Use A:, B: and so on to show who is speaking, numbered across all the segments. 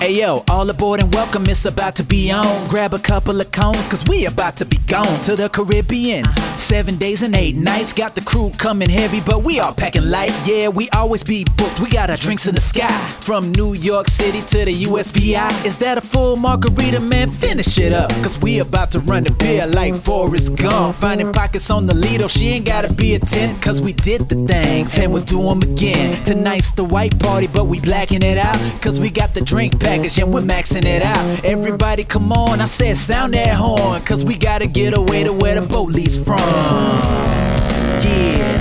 A: Ayo, all aboard and welcome, it's about to be on. Grab a couple of cones, cause we about to be gone to the Caribbean. Seven days and eight nights, got the crew coming heavy, but we all packing light. Yeah, we always be booked, we got our drinks in the sky. From New York City to the USVI, is that a full margarita, man? Finish it up, cause we about to run the beer like Forrest Gump. Finding pockets on the Lido, she ain't gotta be a 10, cause we did the things and we'll do them again. Tonight's the white party, but we blacking it out, cause we got the drink package and we're maxing it out. Everybody come on, I said sound that horn, cause we gotta get away to where the boat leaves from. Yeah.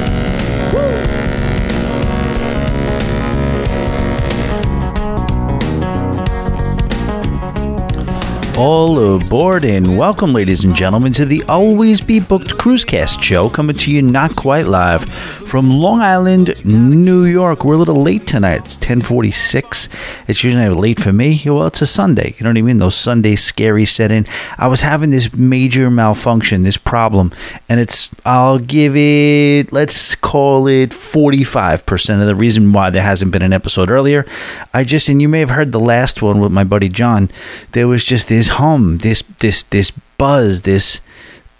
B: All aboard and welcome, ladies and gentlemen, to the Always Be Booked Cruisecast show, coming to you not quite live from Long Island, New York. We're a little late tonight. It's 1046. It's usually late for me. Well, it's a Sunday. You know what I mean? Those Sunday scary set in. I was having this major malfunction, this problem, and it's, I'll give it, let's call it 45% of the reason why there hasn't been an episode earlier. I just, and you may have heard the last one with my buddy John, there was just this hum, this, this, this buzz, this,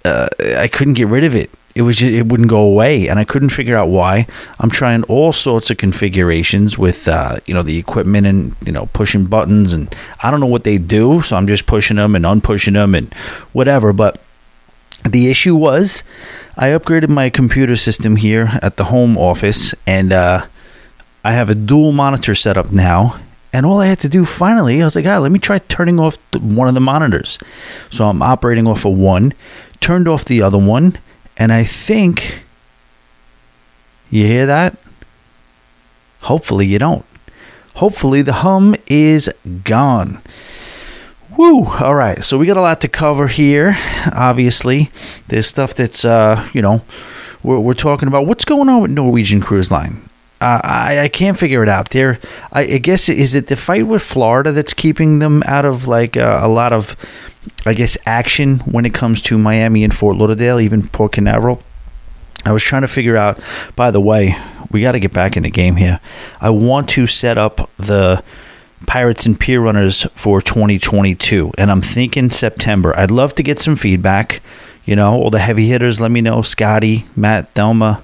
B: uh, I couldn't get rid of it. It was just, it wouldn't go away and i couldn't figure out why. I'm trying all sorts of configurations with uh, you know the equipment and you know pushing buttons and i don't know what they do so i'm just pushing them and unpushing them and whatever but the issue was i upgraded my computer system here at the home office and uh, i have a dual monitor setup now and all I had to do finally, I was like, ah, let me try turning off one of the monitors. So I'm operating off of one, turned off the other one, and I think you hear that? Hopefully you don't. Hopefully the hum is gone. Woo! All right, so we got a lot to cover here. Obviously, there's stuff that's uh, you know, we're, we're talking about what's going on with Norwegian Cruise Line. Uh, I, I can't figure it out. There, I, I, guess is it the fight with Florida that's keeping them out of like uh, a lot of I guess, action when it comes to Miami and Fort Lauderdale, even Port Canaveral. I was trying to figure out, by the way, we got to get back in the game here. I want to set up the Pirates and Pier Runners for 2022, and I'm thinking September. I'd love to get some feedback. You know, all the heavy hitters, let me know. Scotty, Matt, Thelma,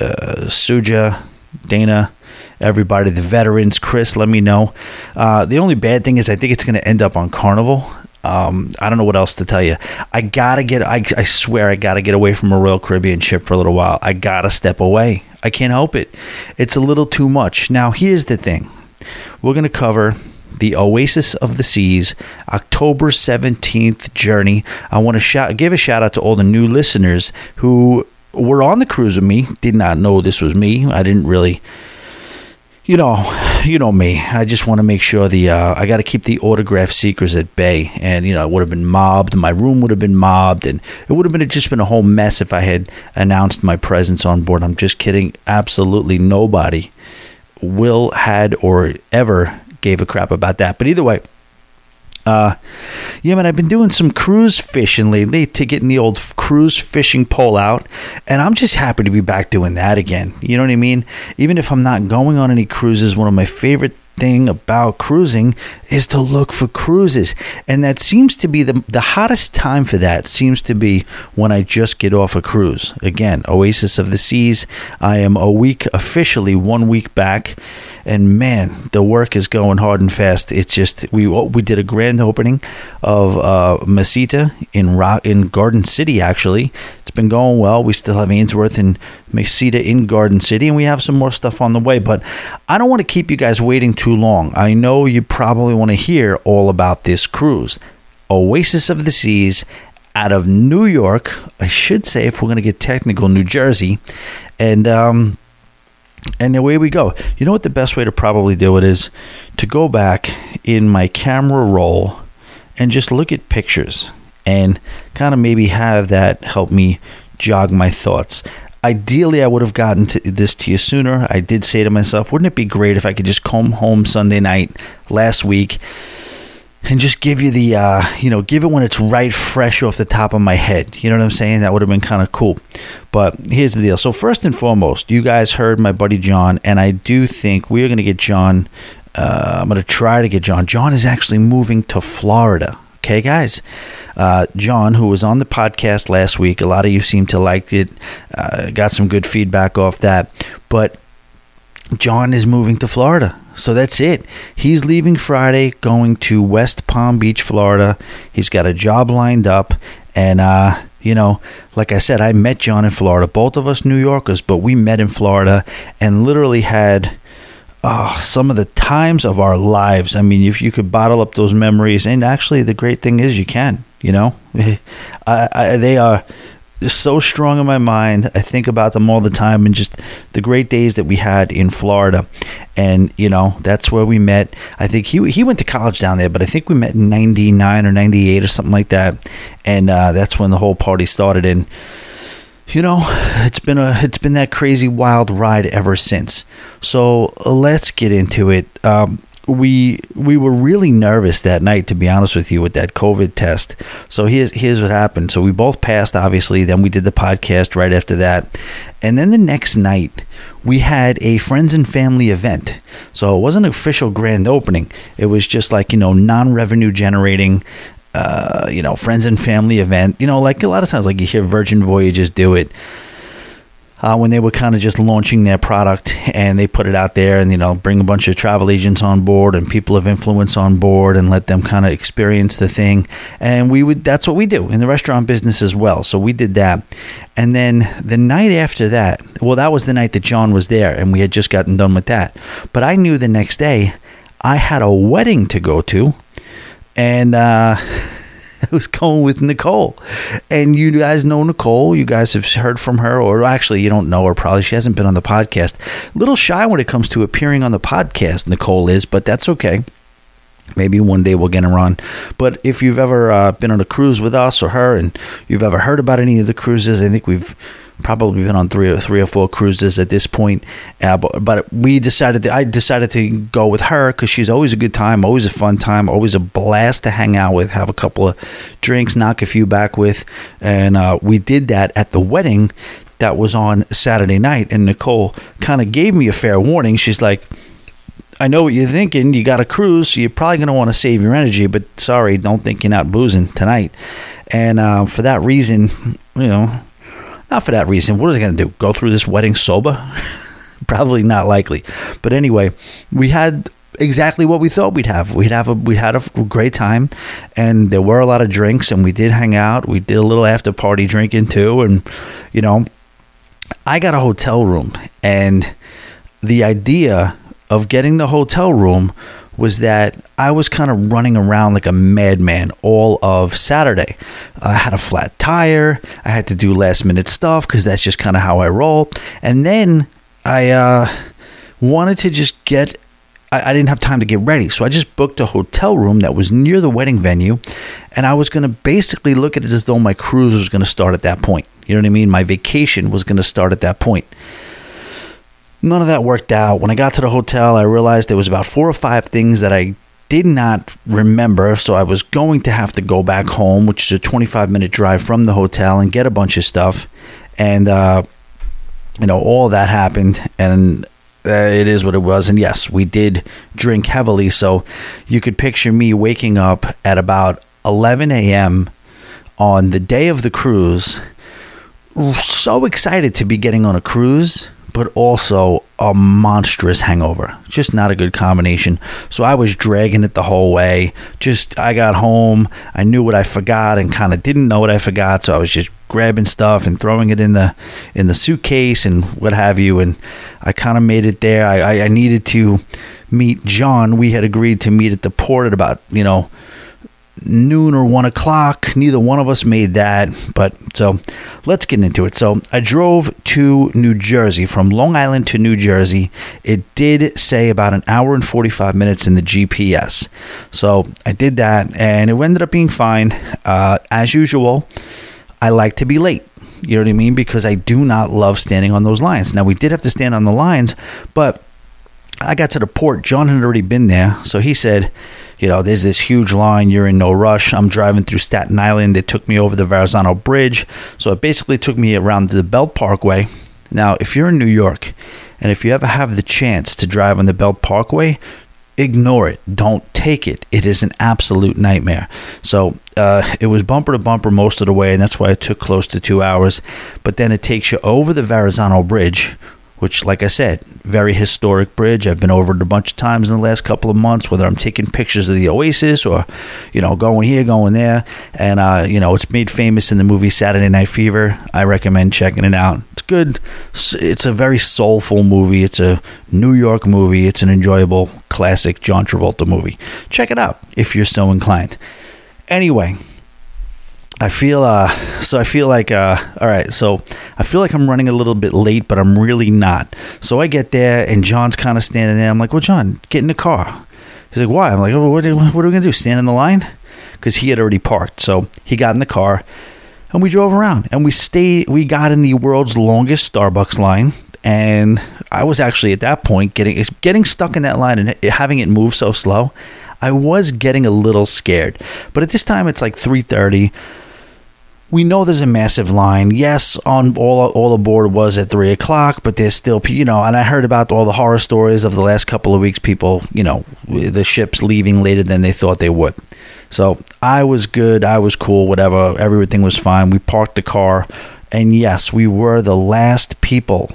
B: uh, Suja, Dana, everybody, the veterans, Chris, let me know. Uh, the only bad thing is I think it's going to end up on Carnival. Um, I don't know what else to tell you. I gotta get. I, I swear, I gotta get away from a Royal Caribbean ship for a little while. I gotta step away. I can't help it. It's a little too much. Now, here's the thing. We're gonna cover the Oasis of the Seas October 17th journey. I want to shout, give a shout out to all the new listeners who were on the cruise with me. Did not know this was me. I didn't really you know, you know me. I just want to make sure the uh, I got to keep the autograph seekers at bay, and you know, it would have been mobbed. My room would have been mobbed, and it would have been just been a whole mess if I had announced my presence on board. I'm just kidding. Absolutely nobody will had or ever gave a crap about that. But either way, uh, yeah, man, I've been doing some cruise fishing lately to getting the old cruise fishing pole out, and I'm just happy to be back doing that again. You know what I mean? Even if I'm not going on any cruises, one of my favorite thing about cruising is to look for cruises. And that seems to be the, the hottest time for that, seems to be when I just get off a cruise. Again, Oasis of the Seas. I am a week, officially one week back and man, the work is going hard and fast. It's just we we did a grand opening of uh, Mesita in Rock in Garden City. Actually, it's been going well. We still have Ainsworth and Mesita in Garden City, and we have some more stuff on the way. But I don't want to keep you guys waiting too long. I know you probably want to hear all about this cruise, Oasis of the Seas out of New York. I should say, if we're going to get technical, New Jersey, and um, and away we go. You know what the best way to probably do it is to go back in my camera roll and just look at pictures and kind of maybe have that help me jog my thoughts. Ideally, I would have gotten to this to you sooner. I did say to myself, wouldn't it be great if I could just come home Sunday night last week and just give you the uh, you know give it when it's right fresh off the top of my head you know what i'm saying that would have been kind of cool but here's the deal so first and foremost you guys heard my buddy john and i do think we're going to get john uh, I'm going to try to get John. John is actually moving to Florida. Okay, guys. Uh, John, who was on the podcast last week, a lot of you seem to like it. Uh, got some good feedback off that. But John is moving to Florida. So that's it. He's leaving Friday, going to West Palm Beach, Florida. He's got a job lined up. And, uh, you know, like I said, I met John in Florida. Both of us New Yorkers, but we met in Florida and literally had oh, some of the times of our lives. I mean, if you could bottle up those memories, and actually, the great thing is you can. You know, I, I, they are so strong in my mind. I think about them all the time, and just the great days that we had in Florida. And you know, that's where we met. I think he he went to college down there, but I think we met in '99 or '98 or something like that. And uh, that's when the whole party started. And you know, it's been a it's been that crazy wild ride ever since. So let's get into it. Um, we we were really nervous that night, to be honest with you, with that COVID test. So here's here's what happened. So we both passed, obviously. Then we did the podcast right after that, and then the next night we had a friends and family event. So it wasn't an official grand opening. It was just like you know non-revenue generating uh, you know, friends and family event. You know, like a lot of times, like you hear Virgin Voyages do it. Uh, when they were kind of just launching their product and they put it out there and you know bring a bunch of travel agents on board and people of influence on board and let them kind of experience the thing and we would that's what we do in the restaurant business as well so we did that and then the night after that well that was the night that john was there and we had just gotten done with that but i knew the next day i had a wedding to go to and uh, I was going with Nicole. And you guys know Nicole. You guys have heard from her, or actually, you don't know her probably. She hasn't been on the podcast. A little shy when it comes to appearing on the podcast, Nicole is, but that's okay. Maybe one day we'll get her on. But if you've ever uh, been on a cruise with us or her, and you've ever heard about any of the cruises, I think we've probably been on three or three or four cruises at this point. Uh, but, but, we decided to, I decided to go with her because she's always a good time, always a fun time, always a blast to hang out with, have a couple of drinks, knock a few back with, and uh, we did that at the wedding that was on Saturday night. And Nicole kind of gave me a fair warning. She's like. I know what you're thinking. You got a cruise, so you're probably going to want to save your energy. But sorry, don't think you're not boozing tonight. And uh, for that reason, you know, not for that reason. What is he going to do? Go through this wedding sober? Probably not likely. But anyway, we had exactly what we thought we'd have. We'd have a we had a great time, and there were a lot of drinks, and we did hang out. We did a little after party drinking too, and you know, I got a hotel room, and the idea of getting the hotel room was that I was kind of running around like a madman all of Saturday. I had a flat tire. I had to do last minute stuff because that's just kind of how I roll. And then I uh, wanted to just get. I, didn't have time to get ready, so I just booked a hotel room that was near the wedding venue, and I was going to basically look at it as though my cruise was going to start at that point. You know what I mean? My vacation was going to start at that point. None of that worked out. When I got to the hotel, I realized there was about four or five things that I did not remember, so I was going to have to go back home, which is a 25 minute drive from the hotel, and get a bunch of stuff. And, uh, you know, all that happened, and uh, it is what it was. And yes, we did drink heavily, so you could picture me waking up at about 11 a.m. on the day of the cruise, so excited to be getting on a cruise but also a monstrous hangover. Just not a good combination. So I was dragging it the whole way. Just I got home, I knew what I forgot and kind of didn't know what I forgot, so I was just grabbing stuff and throwing it in the in the suitcase and what have you and I kind of made it there. I, I, I needed to meet John. We had agreed to meet at the port at about, you know, noon or one o'clock. Neither one of us made that, but so let's get into it. So I drove to New Jersey from Long Island to New Jersey. It did say about an hour and 45 minutes in the GPS. So I did that and it ended up being fine. Uh, as usual, I like to be late. You know what I mean? Because I do not love standing on those lines. Now, we did have to stand on the lines, but I got to the port. John had already been there. So he said, you know, there's this huge line. You're in no rush. I'm driving through Staten Island. It took me over the Verrazano Bridge. So it basically took me around the Belt Parkway. Now, if you're in New York and if you ever have the chance to drive on the Belt Parkway, ignore it. Don't take it. It is an absolute nightmare. So uh, it was bumper to bumper most of the way, and that's why it took close to two hours. But then it takes you over the Verrazano Bridge, which, like I said, very historic bridge. I've been over it a bunch of times in the last couple of months, whether I'm taking pictures of the Oasis or, you know, going here, going there. And, uh, you know, it's made famous in the movie Saturday Night Fever. I recommend checking it out. It's good. It's a very soulful movie. It's a New York movie. It's an enjoyable, classic John Travolta movie. Check it out if you're so inclined. Anyway, I feel uh so I feel like uh all right, so I feel like I'm running a little bit late, but I'm really not. So I get there and John's kind of standing there. I'm like, "Well, John, get in the car." He's like, "Why?" I'm like, oh, what, what are we going to do? Stand in the line?" Cuz he had already parked. So he got in the car and we drove around and we stayed we got in the world's longest Starbucks line and I was actually at that point getting getting stuck in that line and having it move so slow. I was getting a little scared. But at this time it's like 3:30 we know there's a massive line. Yes, on all all aboard was at three o'clock, but there's still you know. And I heard about all the horror stories of the last couple of weeks. People, you know, the ships leaving later than they thought they would. So I was good. I was cool. Whatever. Everything was fine. We parked the car, and yes, we were the last people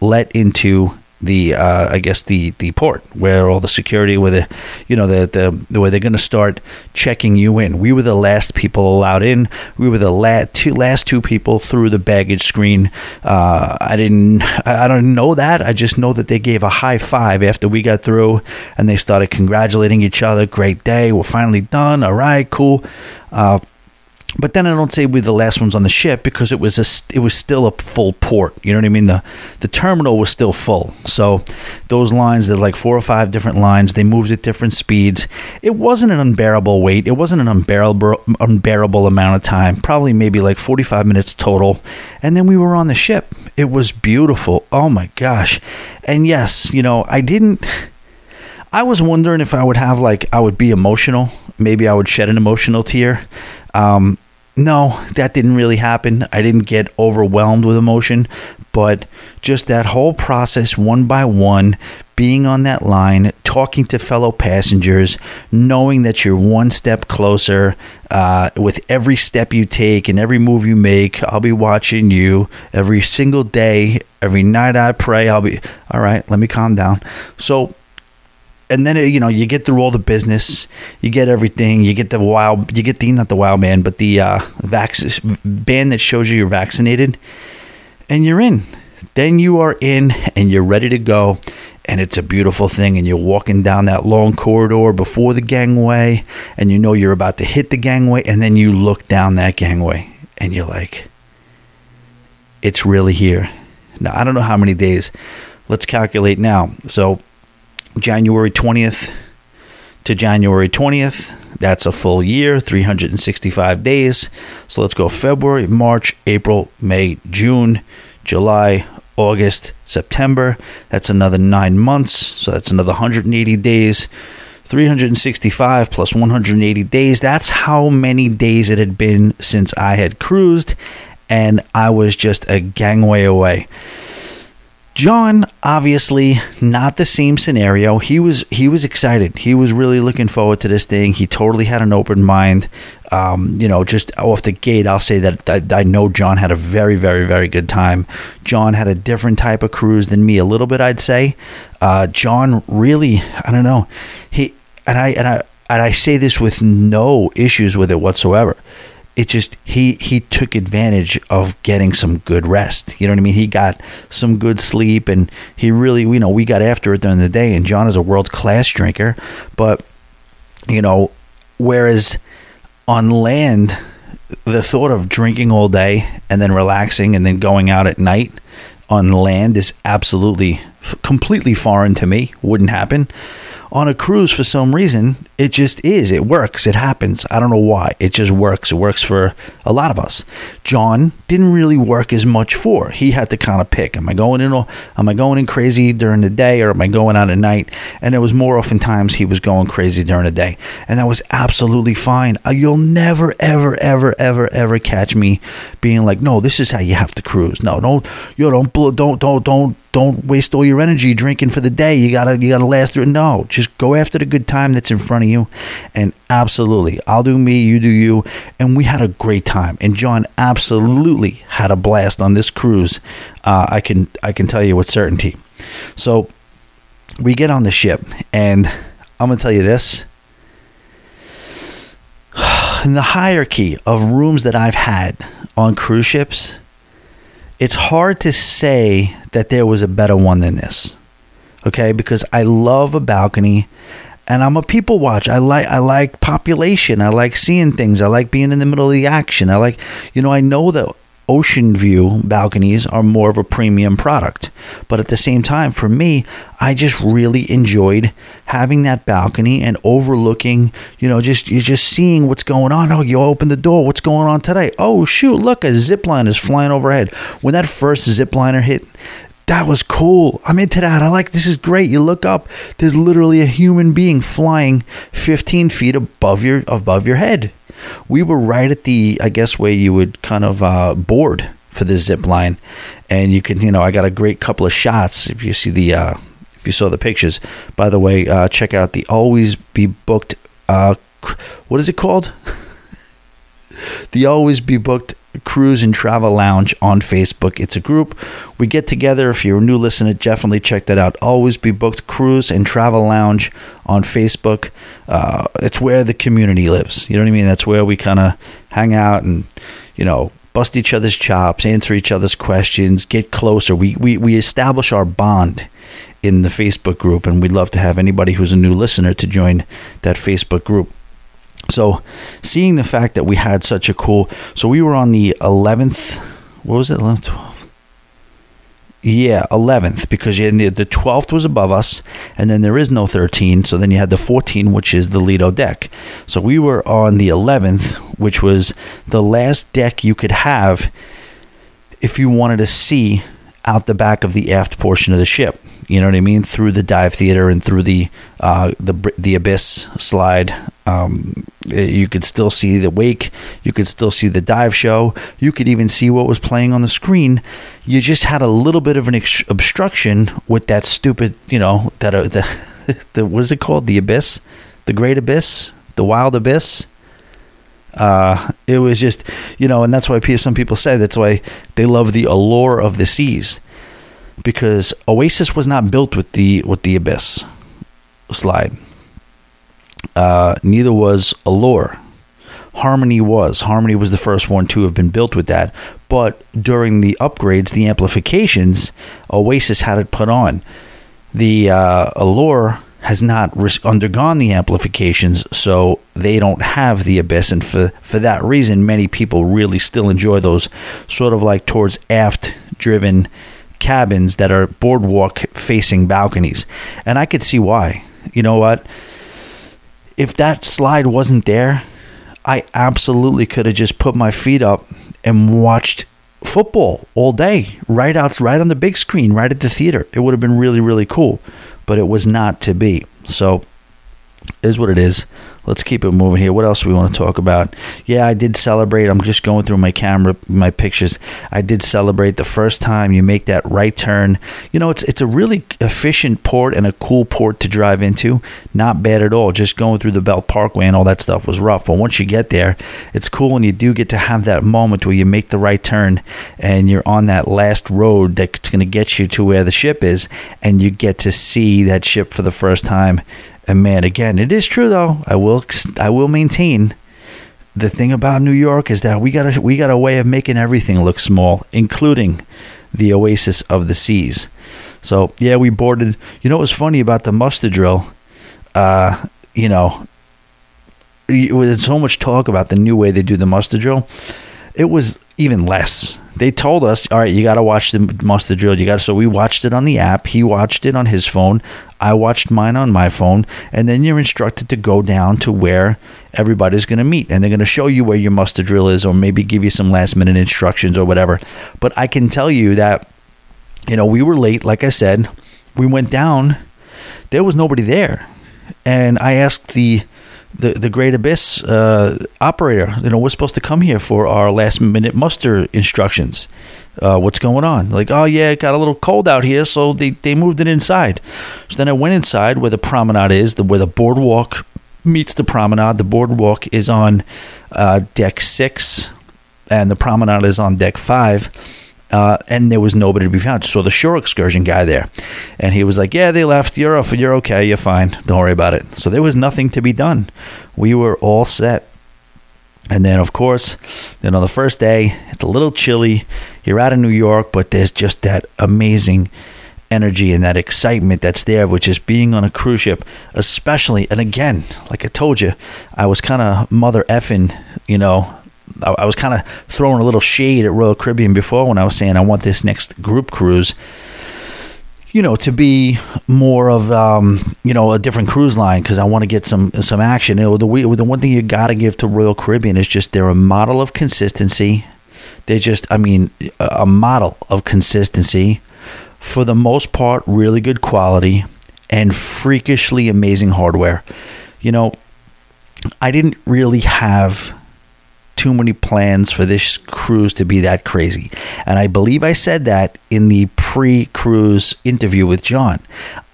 B: let into the uh, I guess the the port where all the security where the you know the the where they're going to start checking you in. We were the last people allowed in. We were the last two last two people through the baggage screen. Uh, I didn't I don't know that. I just know that they gave a high five after we got through and they started congratulating each other. Great day. We're finally done. All right, cool. Uh, but then I don't say we're the last ones on the ship because it was a, it was still a full port. You know what I mean? The the terminal was still full. So those lines, they're like four or five different lines. They moved at different speeds. It wasn't an unbearable wait. It wasn't an unbearable unbearable amount of time. Probably maybe like forty five minutes total. And then we were on the ship. It was beautiful. Oh my gosh! And yes, you know I didn't. I was wondering if I would have like I would be emotional. Maybe I would shed an emotional tear. Um, no, that didn't really happen. I didn't get overwhelmed with emotion, but just that whole process, one by one, being on that line, talking to fellow passengers, knowing that you're one step closer uh, with every step you take and every move you make. I'll be watching you every single day, every night I pray. I'll be, all right, let me calm down. So, and then you know you get through all the business, you get everything, you get the wild, you get the not the wild man, but the uh, vax band that shows you you're vaccinated, and you're in. Then you are in, and you're ready to go, and it's a beautiful thing. And you're walking down that long corridor before the gangway, and you know you're about to hit the gangway, and then you look down that gangway, and you're like, "It's really here." Now I don't know how many days. Let's calculate now. So January 20th to January 20th. That's a full year, 365 days. So let's go February, March, April, May, June, July, August, September. That's another nine months. So that's another 180 days. 365 plus 180 days. That's how many days it had been since I had cruised, and I was just a gangway away. John, obviously, not the same scenario. He was he was excited. He was really looking forward to this thing. He totally had an open mind. Um, you know, just off the gate, I'll say that I, I, know John had a very, very, very good time. John had a different type of cruise than me, a little bit, I'd say. Uh, John really, I don't know, he and I and I and I say this with no issues with it whatsoever it just he he took advantage of getting some good rest. You know what I mean? He got some good sleep, and he really you know we got after it during the day. And John is a world class drinker, but you know, whereas on land, the thought of drinking all day and then relaxing and then going out at night on land is absolutely completely foreign to me. Wouldn't happen on a cruise for some reason it just is. It works. It happens. I don't know why. It just works. It works for a lot of us. John didn't really work as much for. He had to kind of pick am i going in or am i going in crazy during the day or am i going out at night? And it was more often times he was going crazy during the day. And that was absolutely fine. Uh, you'll never ever ever ever ever catch me being like no this is how you have to cruise. No don't you don't don't don't don't don't waste all your energy drinking for the day. You gotta you gotta last through. No, just go after the good time that's in front of you. And absolutely, I'll do me, you do you. And we had a great time. And John absolutely had a blast on this cruise. Uh, I can I can tell you with certainty. So we get on the ship, and I'm gonna tell you this. In the hierarchy of rooms that I've had on cruise ships, it's hard to say that there was a better one than this. Okay, because I love a balcony and I'm a people watch. I like I like population. I like seeing things. I like being in the middle of the action. I like you know, I know that ocean view balconies are more of a premium product. But at the same time, for me, I just really enjoyed having that balcony and overlooking, you know, just you're just seeing what's going on. Oh, you open the door, what's going on today? Oh shoot, look, a zip line is flying overhead. When that first zip liner hit, that was cool. I'm into that. I like this is great. You look up, there's literally a human being flying 15 feet above your above your head we were right at the, I guess, where you would kind of uh, board for the zip line, and you can, you know, I got a great couple of shots. If you see the, uh, if you saw the pictures, by the way, uh, check out the Always Be Booked. Uh, what is it called? the Always Be Booked Cruise and Travel Lounge on Facebook. It's a group. We get together. If you're a new listener, definitely check that out. Always Be Booked Cruise and Travel Lounge on Facebook. Uh, it's where the community lives. You know what I mean? That's where we kind of hang out and, you know, bust each other's chops, answer each other's questions, get closer. We, we, we establish our bond in the Facebook group, and we'd love to have anybody who's a new listener to join that Facebook group. So, seeing the fact that we had such a cool, so we were on the 11th, what was it, 11th, 12th? Yeah, 11th, because you the 12th was above us, and then there is no 13, so then you had the 14, which is the Lido deck. So we were on the 11th, which was the last deck you could have if you wanted to see out the back of the aft portion of the ship. You know what I mean? Through the dive theater and through the uh, the the abyss slide, um, you could still see the wake. You could still see the dive show. You could even see what was playing on the screen. You just had a little bit of an ex- obstruction with that stupid, you know, that uh, the the what is it called? The abyss, the great abyss, the wild abyss. Uh, it was just, you know, and that's why some people say that's why they love the allure of the seas because Oasis was not built with the with the Abyss slide. Uh, neither was Allure. Harmony was. Harmony was the first one to have been built with that. But during the upgrades, the amplifications, Oasis had it put on. The uh, Allure has not risk- undergone the amplifications, so they don't have the Abyss. And for, for that reason, many people really still enjoy those sort of like towards aft driven cabins that are boardwalk facing balconies. And I could see why. You know what? If that slide wasn't there, I absolutely could have just put my feet up and watched football all day, right out, right on the big screen, right at the theater. It would have been really, really cool, but it was not to be. So, is what it is let's keep it moving here. What else do we want to talk about? Yeah, I did celebrate. I'm just going through my camera, my pictures. I did celebrate the first time you make that right turn. You know, it's it's a really efficient port and a cool port to drive into. Not bad at all. Just going through the Belt Parkway and all that stuff was rough, but once you get there, it's cool and you do get to have that moment where you make the right turn and you're on that last road that's going to get you to where the ship is and you get to see that ship for the first time and man, again, it is true though. I will I will maintain the thing about New York is that we got a we got a way of making everything look small, including the oasis of the seas. So yeah, we boarded. You know what was funny about the muster drill? Uh, you know, there's so much talk about the new way they do the muster drill. It was even less they told us, all right, you got to watch the muster drill. You got so we watched it on the app. He watched it on his phone. I watched mine on my phone, and then you're instructed to go down to where everybody's going to meet, and they're going to show you where your muster drill is, or maybe give you some last minute instructions or whatever. But I can tell you that, you know, we were late. Like I said, we went down. There was nobody there, and I asked the the the Great Abyss uh, operator. You know, we're supposed to come here for our last minute muster instructions. Uh, what's going on? Like, oh yeah, it got a little cold out here, so they they moved it inside. So then I went inside where the promenade is, the where the boardwalk meets the promenade. The boardwalk is on uh, deck six, and the promenade is on deck five. Uh, and there was nobody to be found. So the shore excursion guy there, and he was like, "Yeah, they left. You're off. You're okay. You're fine. Don't worry about it." So there was nothing to be done. We were all set. And then, of course, you know, the first day, it's a little chilly. You're out of New York, but there's just that amazing energy and that excitement that's there, which is being on a cruise ship, especially. And again, like I told you, I was kind of mother effing, you know, I, was kind of throwing a little shade at Royal Caribbean before when I was saying I want this next group cruise you know, to be more of um, you know a different cruise line because I want to get some some action. You know, the the one thing you got to give to Royal Caribbean is just they're a model of consistency. They're just, I mean, a model of consistency. For the most part, really good quality and freakishly amazing hardware. You know, I didn't really have too many plans for this cruise to be that crazy. And I believe I said that in the pre cruise interview with John.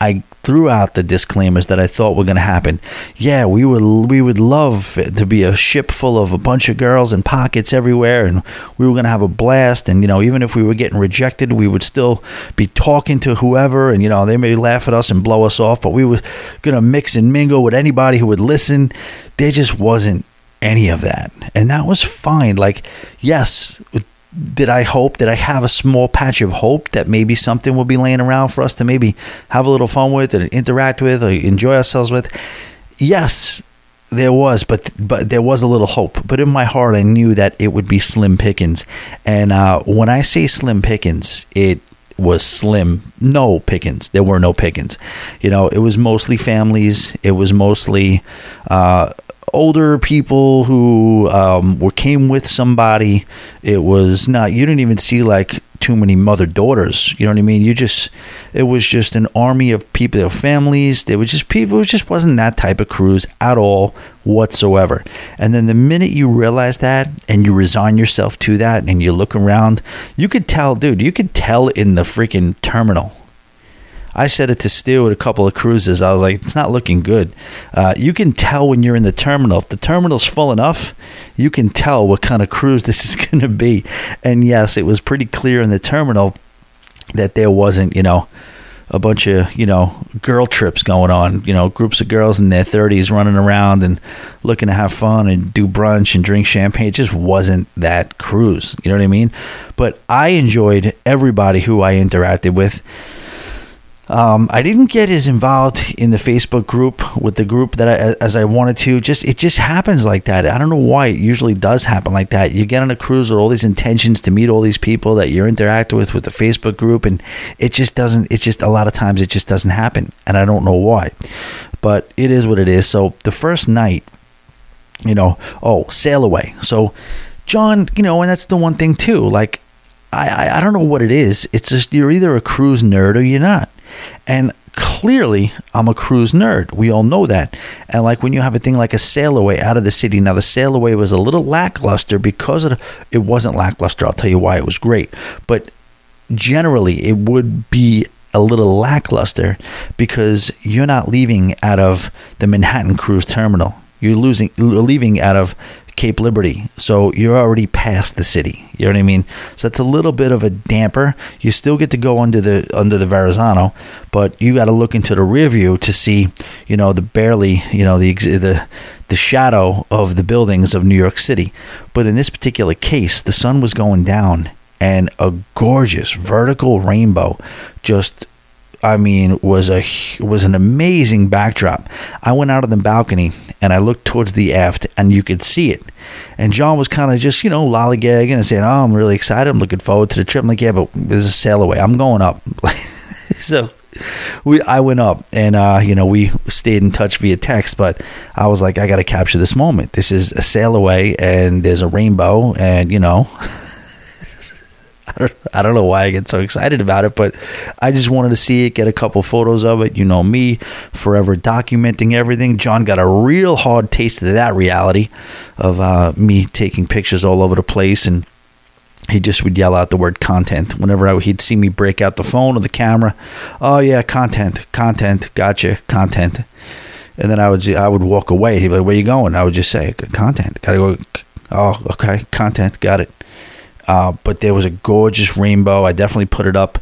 B: I threw out the disclaimers that I thought were going to happen. Yeah, we would we would love to be a ship full of a bunch of girls and pockets everywhere, and we were going to have a blast. And you know, even if we were getting rejected, we would still be talking to whoever, and you know, they may laugh at us and blow us off, but we were going to mix and mingle with anybody who would listen. There just wasn't any of that. And that was fine. Like, yes, did I hope, did I have a small patch of hope that maybe something will be laying around for us to maybe have a little fun with and interact with or enjoy ourselves with? Yes, there was, but but there was a little hope. But in my heart, I knew that it would be slim pickings. And uh, when I say slim pickings, it was slim. No pickings. There were no pickings. You know, it was mostly families. It was mostly uh, older people who um, were came with somebody. It was not. You didn't even see like too many mother daughters. You know what I mean? You just it was just an army of people, families. There was just people. It just wasn't that type of cruise at all whatsoever. And then the minute you realize that and you resign yourself to that and you look around, you could tell, dude. You could tell in the freaking terminal I said it to Stu at a couple of cruises. I was like, it's not looking good. Uh, you can tell when you're in the terminal. If the terminal's full enough, you can tell what kind of cruise this is going to be. And yes, it was pretty clear in the terminal that there wasn't, you know, a bunch of, you know, girl trips going on, you know, groups of girls in their 30s running around and looking to have fun and do brunch and drink champagne. It just wasn't that cruise. You know what I mean? But I enjoyed everybody who I interacted with um, I didn't get as involved in the Facebook group with the group that I, as I wanted to. Just it just happens like that. I don't know why it usually does happen like that. You get on a cruise with all these intentions to meet all these people that you're interacting with with the Facebook group, and it just doesn't. It's just a lot of times it just doesn't happen, and I don't know why. But it is what it is. So the first night, you know, oh, sail away. So John, you know, and that's the one thing too. Like I, I, I don't know what it is. It's just you're either a cruise nerd or you're not. And clearly, I'm a cruise nerd. We all know that. And like when you have a thing like a sail away out of the city, now the sail away was a little lackluster because it, it wasn't lackluster. I'll tell you why it was great. But generally, it would be a little lackluster because you're not leaving out of the Manhattan Cruise Terminal. You're losing, leaving out of Cape Liberty. So you're already past the city. You know what I mean? So that's a little bit of a damper. You still get to go under the under the Verrazano, but you got to look into the rear view to see, you know, the barely, you know, the the the shadow of the buildings of New York City. But in this particular case, the sun was going down and a gorgeous vertical rainbow just I mean, was a was an amazing backdrop. I went out on the balcony and I looked towards the aft, and you could see it. And John was kind of just you know lollygagging and saying, "Oh, I'm really excited. I'm looking forward to the trip." I'm like, "Yeah, but there's a sail away. I'm going up." so we I went up and uh, you know we stayed in touch via text, but I was like, I got to capture this moment. This is a sail away, and there's a rainbow, and you know. I don't, know why I get so excited about it, but I just wanted to see it, get a couple photos of it. You know me, forever documenting everything. John got a real hard taste of that reality of uh, me taking pictures all over the place and he just would yell out the word content whenever I, he'd see me break out the phone or the camera. Oh yeah, content, content, gotcha, content. And then I would I would walk away. He'd be like, "Where you going?" I would just say, "Content, gotta go." Oh, okay, content, got it. Uh, but there was a gorgeous rainbow. I definitely put it up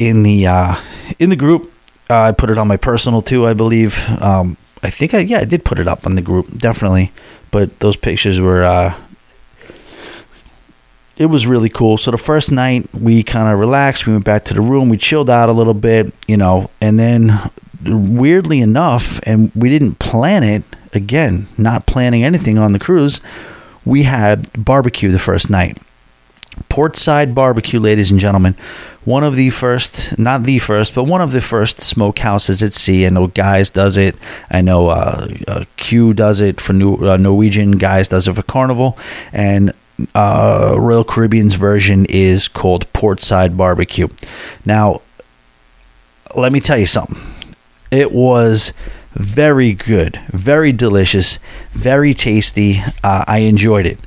B: in the uh, in the group. Uh, I put it on my personal too, I believe. Um, I think I yeah I did put it up on the group definitely. But those pictures were uh, it was really cool. So the first night we kind of relaxed. We went back to the room. We chilled out a little bit, you know, and then weirdly enough, and we didn't plan it. Again, not planning anything on the cruise. We had barbecue the first night. Portside Barbecue, ladies and gentlemen. One of the first, not the first, but one of the first smokehouses at sea. I know Guys does it. I know uh, uh, Q does it for New, uh, Norwegian. Guys does it for Carnival. And uh, Royal Caribbean's version is called Portside Barbecue. Now, let me tell you something. It was very good, very delicious, very tasty. Uh, I enjoyed it.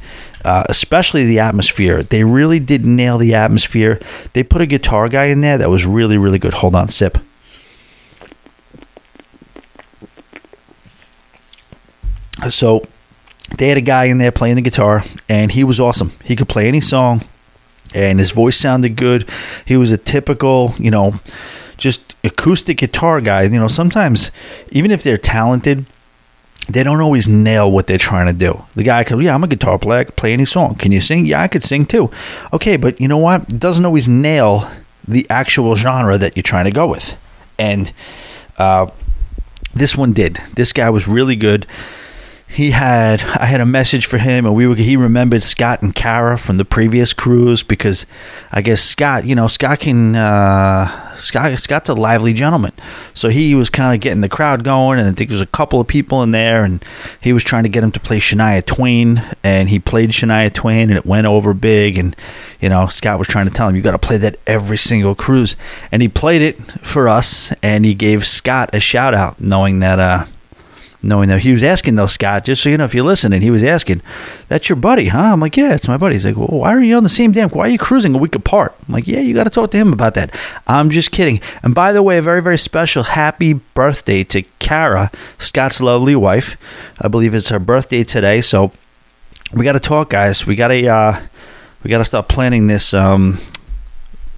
B: Uh, especially the atmosphere. They really did nail the atmosphere. They put a guitar guy in there that was really, really good. Hold on, sip. So they had a guy in there playing the guitar, and he was awesome. He could play any song, and his voice sounded good. He was a typical, you know, just acoustic guitar guy. You know, sometimes even if they're talented, they don't always nail what they're trying to do. The guy could, yeah, I'm a guitar player. I can play any song. Can you sing? Yeah, I could sing too. Okay, but you know what? It doesn't always nail the actual genre that you're trying to go with. And uh, this one did. This guy was really good he had I had a message for him, and we were he remembered Scott and Kara from the previous cruise because I guess Scott, you know, Scott can uh, Scott Scott's a lively gentleman, so he was kind of getting the crowd going, and I think there was a couple of people in there, and he was trying to get him to play Shania Twain, and he played Shania Twain, and it went over big, and you know Scott was trying to tell him you got to play that every single cruise, and he played it for us, and he gave Scott a shout out, knowing that. Uh, knowing that he was asking though, Scott, just so you know, if you listen, and he was asking, "That's your buddy, huh?" I'm like, "Yeah, it's my buddy." He's like, "Well, why are you on the same damn? Why are you cruising a week apart?" I'm like, "Yeah, you got to talk to him about that." I'm just kidding. And by the way, a very very special happy birthday to Kara, Scott's lovely wife. I believe it's her birthday today, so we got to talk, guys. We got to uh, we got to start planning this um,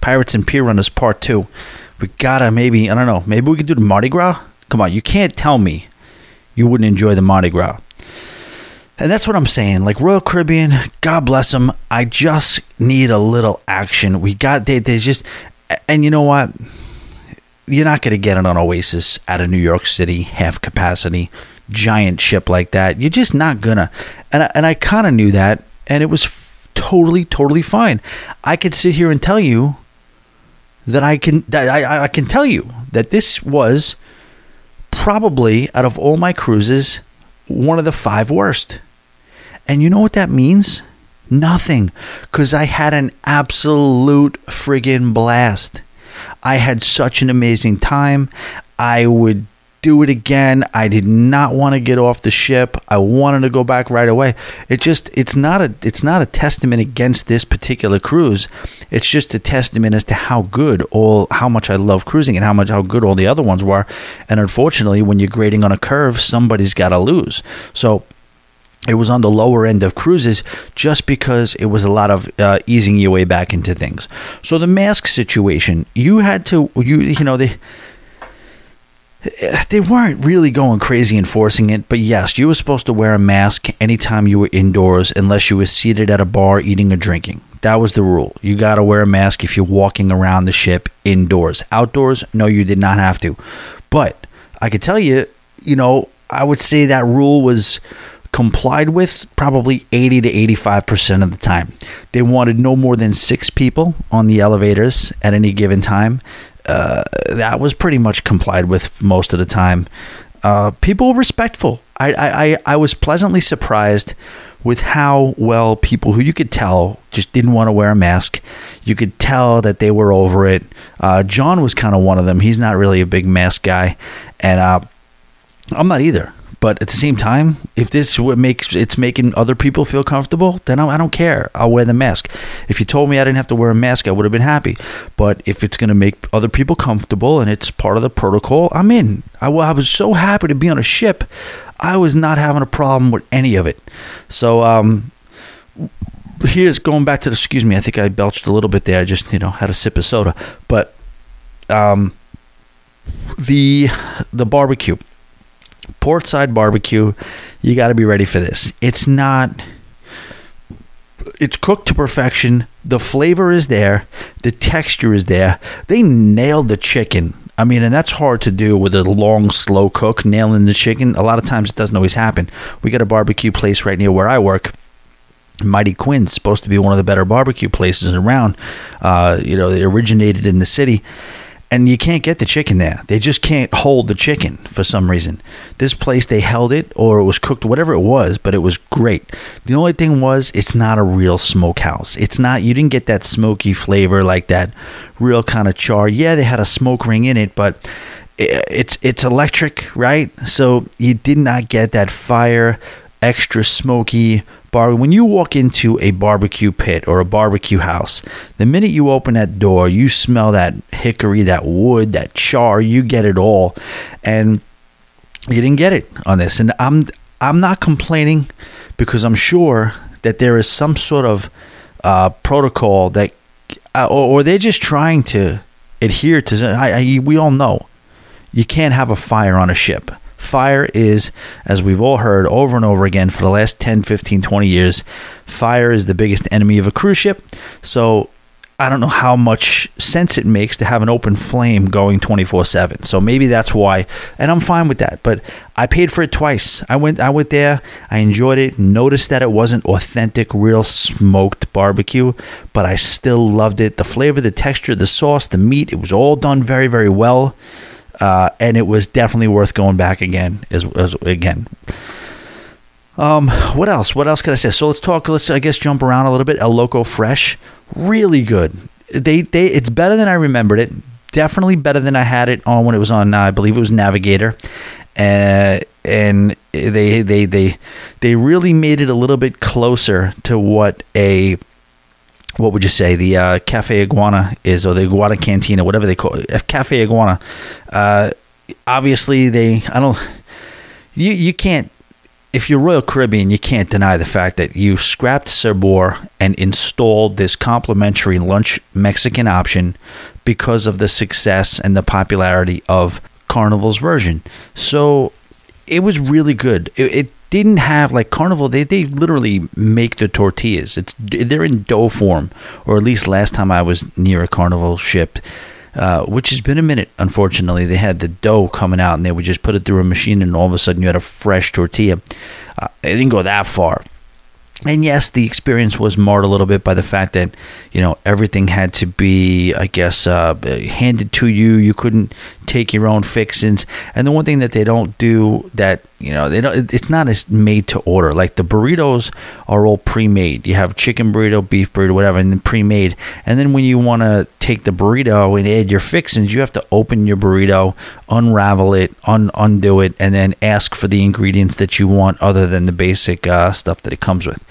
B: Pirates and Pier Runners Part Two. We gotta maybe I don't know. Maybe we could do the Mardi Gras. Come on, you can't tell me you wouldn't enjoy the Mardi Gras. And that's what I'm saying. Like Royal Caribbean, God bless them. I just need a little action. We got they, there's just, and you know what? You're not going to get it on Oasis out of New York City, half capacity, giant ship like that. You're just not gonna. And I, and I kind of knew that, and it was f- totally, totally fine. I could sit here and tell you that I can that I, I can tell you that this was probably out of all my cruises, one of the five worst. And you know what that means? Nothing. Because I had an absolute friggin' blast. I had such an amazing time. I would do it again. I did not want to get off the ship. I wanted to go back right away. It just it's not a it's not a testament against this particular cruise. It's just a testament as to how good all how much I love cruising and how much how good all the other ones were. And unfortunately, when you're grading on a curve, somebody's got to lose. So it was on the lower end of cruises just because it was a lot of uh, easing your way back into things. So the mask situation, you had to you you know they Eh, they weren't really going crazy enforcing it, but yes, you were supposed to wear a mask anytime you were indoors unless you were seated at a bar eating or drinking. That was the rule. You got to wear a mask if you're walking around the ship indoors. Outdoors, no, you did not have to. But I could tell you, you know, I would say that rule was complied with probably 80 to 85% of the time. They wanted no more than six people on the elevators at any given time. Uh, that was pretty much complied with most of the time. Uh, people were respectful. I, I, I was pleasantly surprised with how well people who you could tell just didn't want to wear a mask. You could tell that they were over it. Uh, John was kind of one of them. He's not really a big mask guy, and uh, I'm not either. But at the same time, if this what makes it's making other people feel comfortable, then I, I don't care. I'll wear the mask. If you told me I didn't have to wear a mask, I would have been happy. But if it's going to make other people comfortable and it's part of the protocol, I'm in. I, I was so happy to be on a ship. I was not having a problem with any of it. So um, here's going back to the. Excuse me, I think I belched a little bit there. I just you know had a sip of soda, but um, the the barbecue portside barbecue, you got to be ready for this. It's not it's cooked to perfection. The flavor is there, the texture is there. They nailed the chicken. I mean, and that's hard to do with a long, slow cook, nailing the chicken. A lot of times it doesn't always happen. We got a barbecue place right near where I work. Mighty Quinn's supposed to be one of the better barbecue places around. Uh, you know, it originated in the city and you can't get the chicken there. They just can't hold the chicken for some reason. This place they held it or it was cooked whatever it was, but it was great. The only thing was it's not a real smokehouse. It's not you didn't get that smoky flavor like that real kind of char. Yeah, they had a smoke ring in it, but it's it's electric, right? So you did not get that fire extra smoky bar. When you walk into a barbecue pit or a barbecue house, the minute you open that door, you smell that hickory, that wood, that char. You get it all, and you didn't get it on this. And I'm I'm not complaining because I'm sure that there is some sort of uh, protocol that, uh, or, or, they're just trying to adhere to. I, I, we all know you can't have a fire on a ship. Fire is, as we've all heard over and over again for the last 10, 15, 20 years, fire is the biggest enemy of a cruise ship. So I don't know how much sense it makes to have an open flame going 24 7. So maybe that's why. And I'm fine with that. But I paid for it twice. I went, I went there, I enjoyed it, noticed that it wasn't authentic, real smoked barbecue, but I still loved it. The flavor, the texture, the sauce, the meat, it was all done very, very well uh, and it was definitely worth going back again. As, as again. Um, what else? What else can I say? So let's talk. Let's I guess jump around a little bit. El Loco Fresh, really good. They they it's better than I remembered it. Definitely better than I had it on when it was on. Uh, I believe it was Navigator, uh, and they they they they really made it a little bit closer to what a what would you say the uh, Cafe Iguana is, or the Iguana Cantina, whatever they call it, Cafe Iguana. Uh, obviously, they I don't you you can't if you're Royal Caribbean, you can't deny the fact that you scrapped Sabor and installed this complimentary lunch Mexican option because of the success and the popularity of Carnival's version. So it was really good. It, it didn't have like Carnival. They they literally make the tortillas. It's they're in dough form, or at least last time I was near a Carnival ship. Uh, which has been a minute, unfortunately. They had the dough coming out and they would just put it through a machine, and all of a sudden you had a fresh tortilla. Uh, it didn't go that far, and yes, the experience was marred a little bit by the fact that you know everything had to be, I guess, uh, handed to you. You couldn't take your own fixings. And the one thing that they don't do that you know they don't, it's not as made to order. Like the burritos are all pre-made. You have chicken burrito, beef burrito, whatever, and then pre-made. And then when you want to take the burrito and add your fixings, you have to open your burrito, unravel it, un- undo it, and then ask for the ingredients that you want other than the basic uh, stuff that it comes with.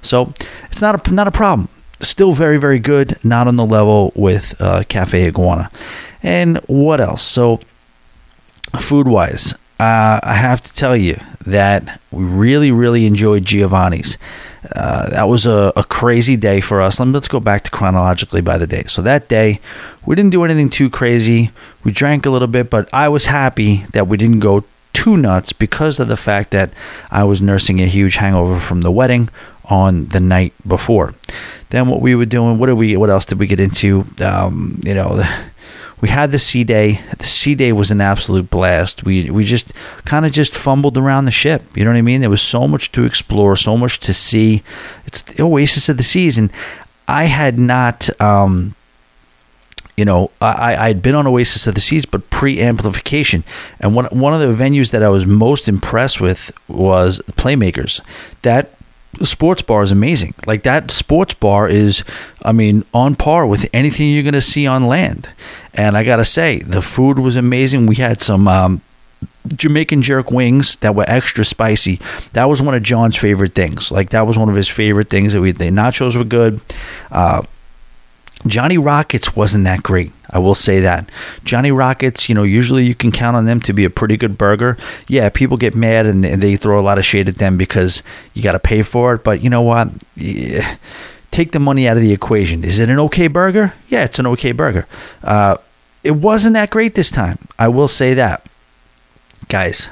B: So it's not a not a problem. Still very very good. Not on the level with uh, Cafe Iguana. And what else? So food wise, uh, I have to tell you that we really really enjoyed Giovanni's. Uh, that was a, a, crazy day for us. Let's go back to chronologically by the day. So that day, we didn't do anything too crazy. We drank a little bit, but I was happy that we didn't go too nuts because of the fact that I was nursing a huge hangover from the wedding on the night before. Then what we were doing, what did we, what else did we get into? Um, you know, we had the sea day. The sea day was an absolute blast. We we just kind of just fumbled around the ship. You know what I mean? There was so much to explore, so much to see. It's the oasis of the seas, and I had not. Um, you know, I, I had been on Oasis of the Seas, but pre-amplification. And one one of the venues that I was most impressed with was Playmakers. That sports bar is amazing. Like that sports bar is, I mean, on par with anything you're going to see on land. And I got to say, the food was amazing. We had some um, Jamaican jerk wings that were extra spicy. That was one of John's favorite things. Like that was one of his favorite things that we. The nachos were good. Uh, Johnny Rockets wasn't that great. I will say that. Johnny Rockets, you know, usually you can count on them to be a pretty good burger. Yeah, people get mad and, they throw a lot of shade at them because you got to pay for it. But you know what? Take the money out of the equation. Is it an okay burger? Yeah, it's an okay burger. Uh, it wasn't that great this time. I will say that. Guys,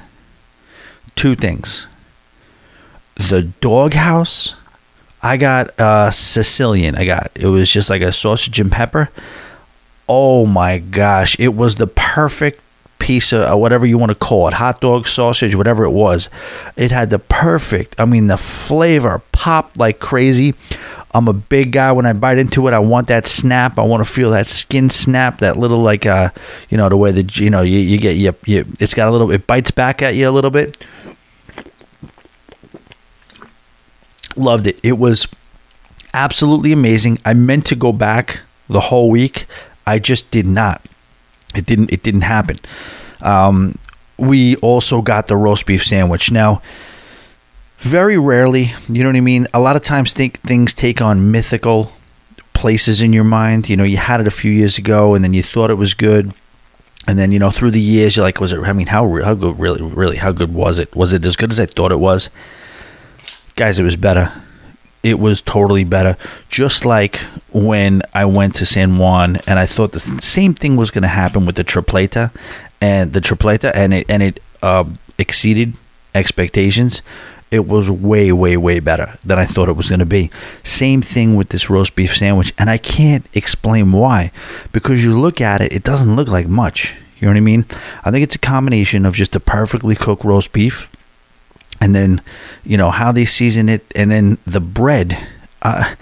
B: two things. The doghouse I got uh, Sicilian. I got it was just like a sausage and pepper. Oh my gosh, it was the perfect piece of uh, whatever you want to call it, hot dog, sausage, whatever it was. It had the perfect. I mean, the flavor popped like crazy. I'm a big guy. When I bite into it, I want that snap. I want to feel that skin snap. That little like uh, you know, the way that you know you, you get you, you. It's got a little. It bites back at you a little bit. Loved it. It was absolutely amazing. I meant to go back the whole week. I just did not. It didn't. It didn't happen. Um, we also got the roast beef sandwich. Now, very rarely, you know what I mean. A lot of times, think things take on mythical places in your mind. You know, you had it a few years ago, and then you thought it was good, and then you know through the years, you're like, was it? I mean, how how good? Really, really, how good was it? Was it as good as I thought it was? Guys, it was better. It was totally better. Just like when I went to San Juan and I thought the same thing was going to happen with the tripleta and the tripleta, and it and it uh, exceeded expectations. It was way, way, way better than I thought it was going to be. Same thing with this roast beef sandwich, and I can't explain why. Because you look at it, it doesn't look like much. You know what I mean? I think it's a combination of just a perfectly cooked roast beef and then you know how they season it, and then the bread. Uh,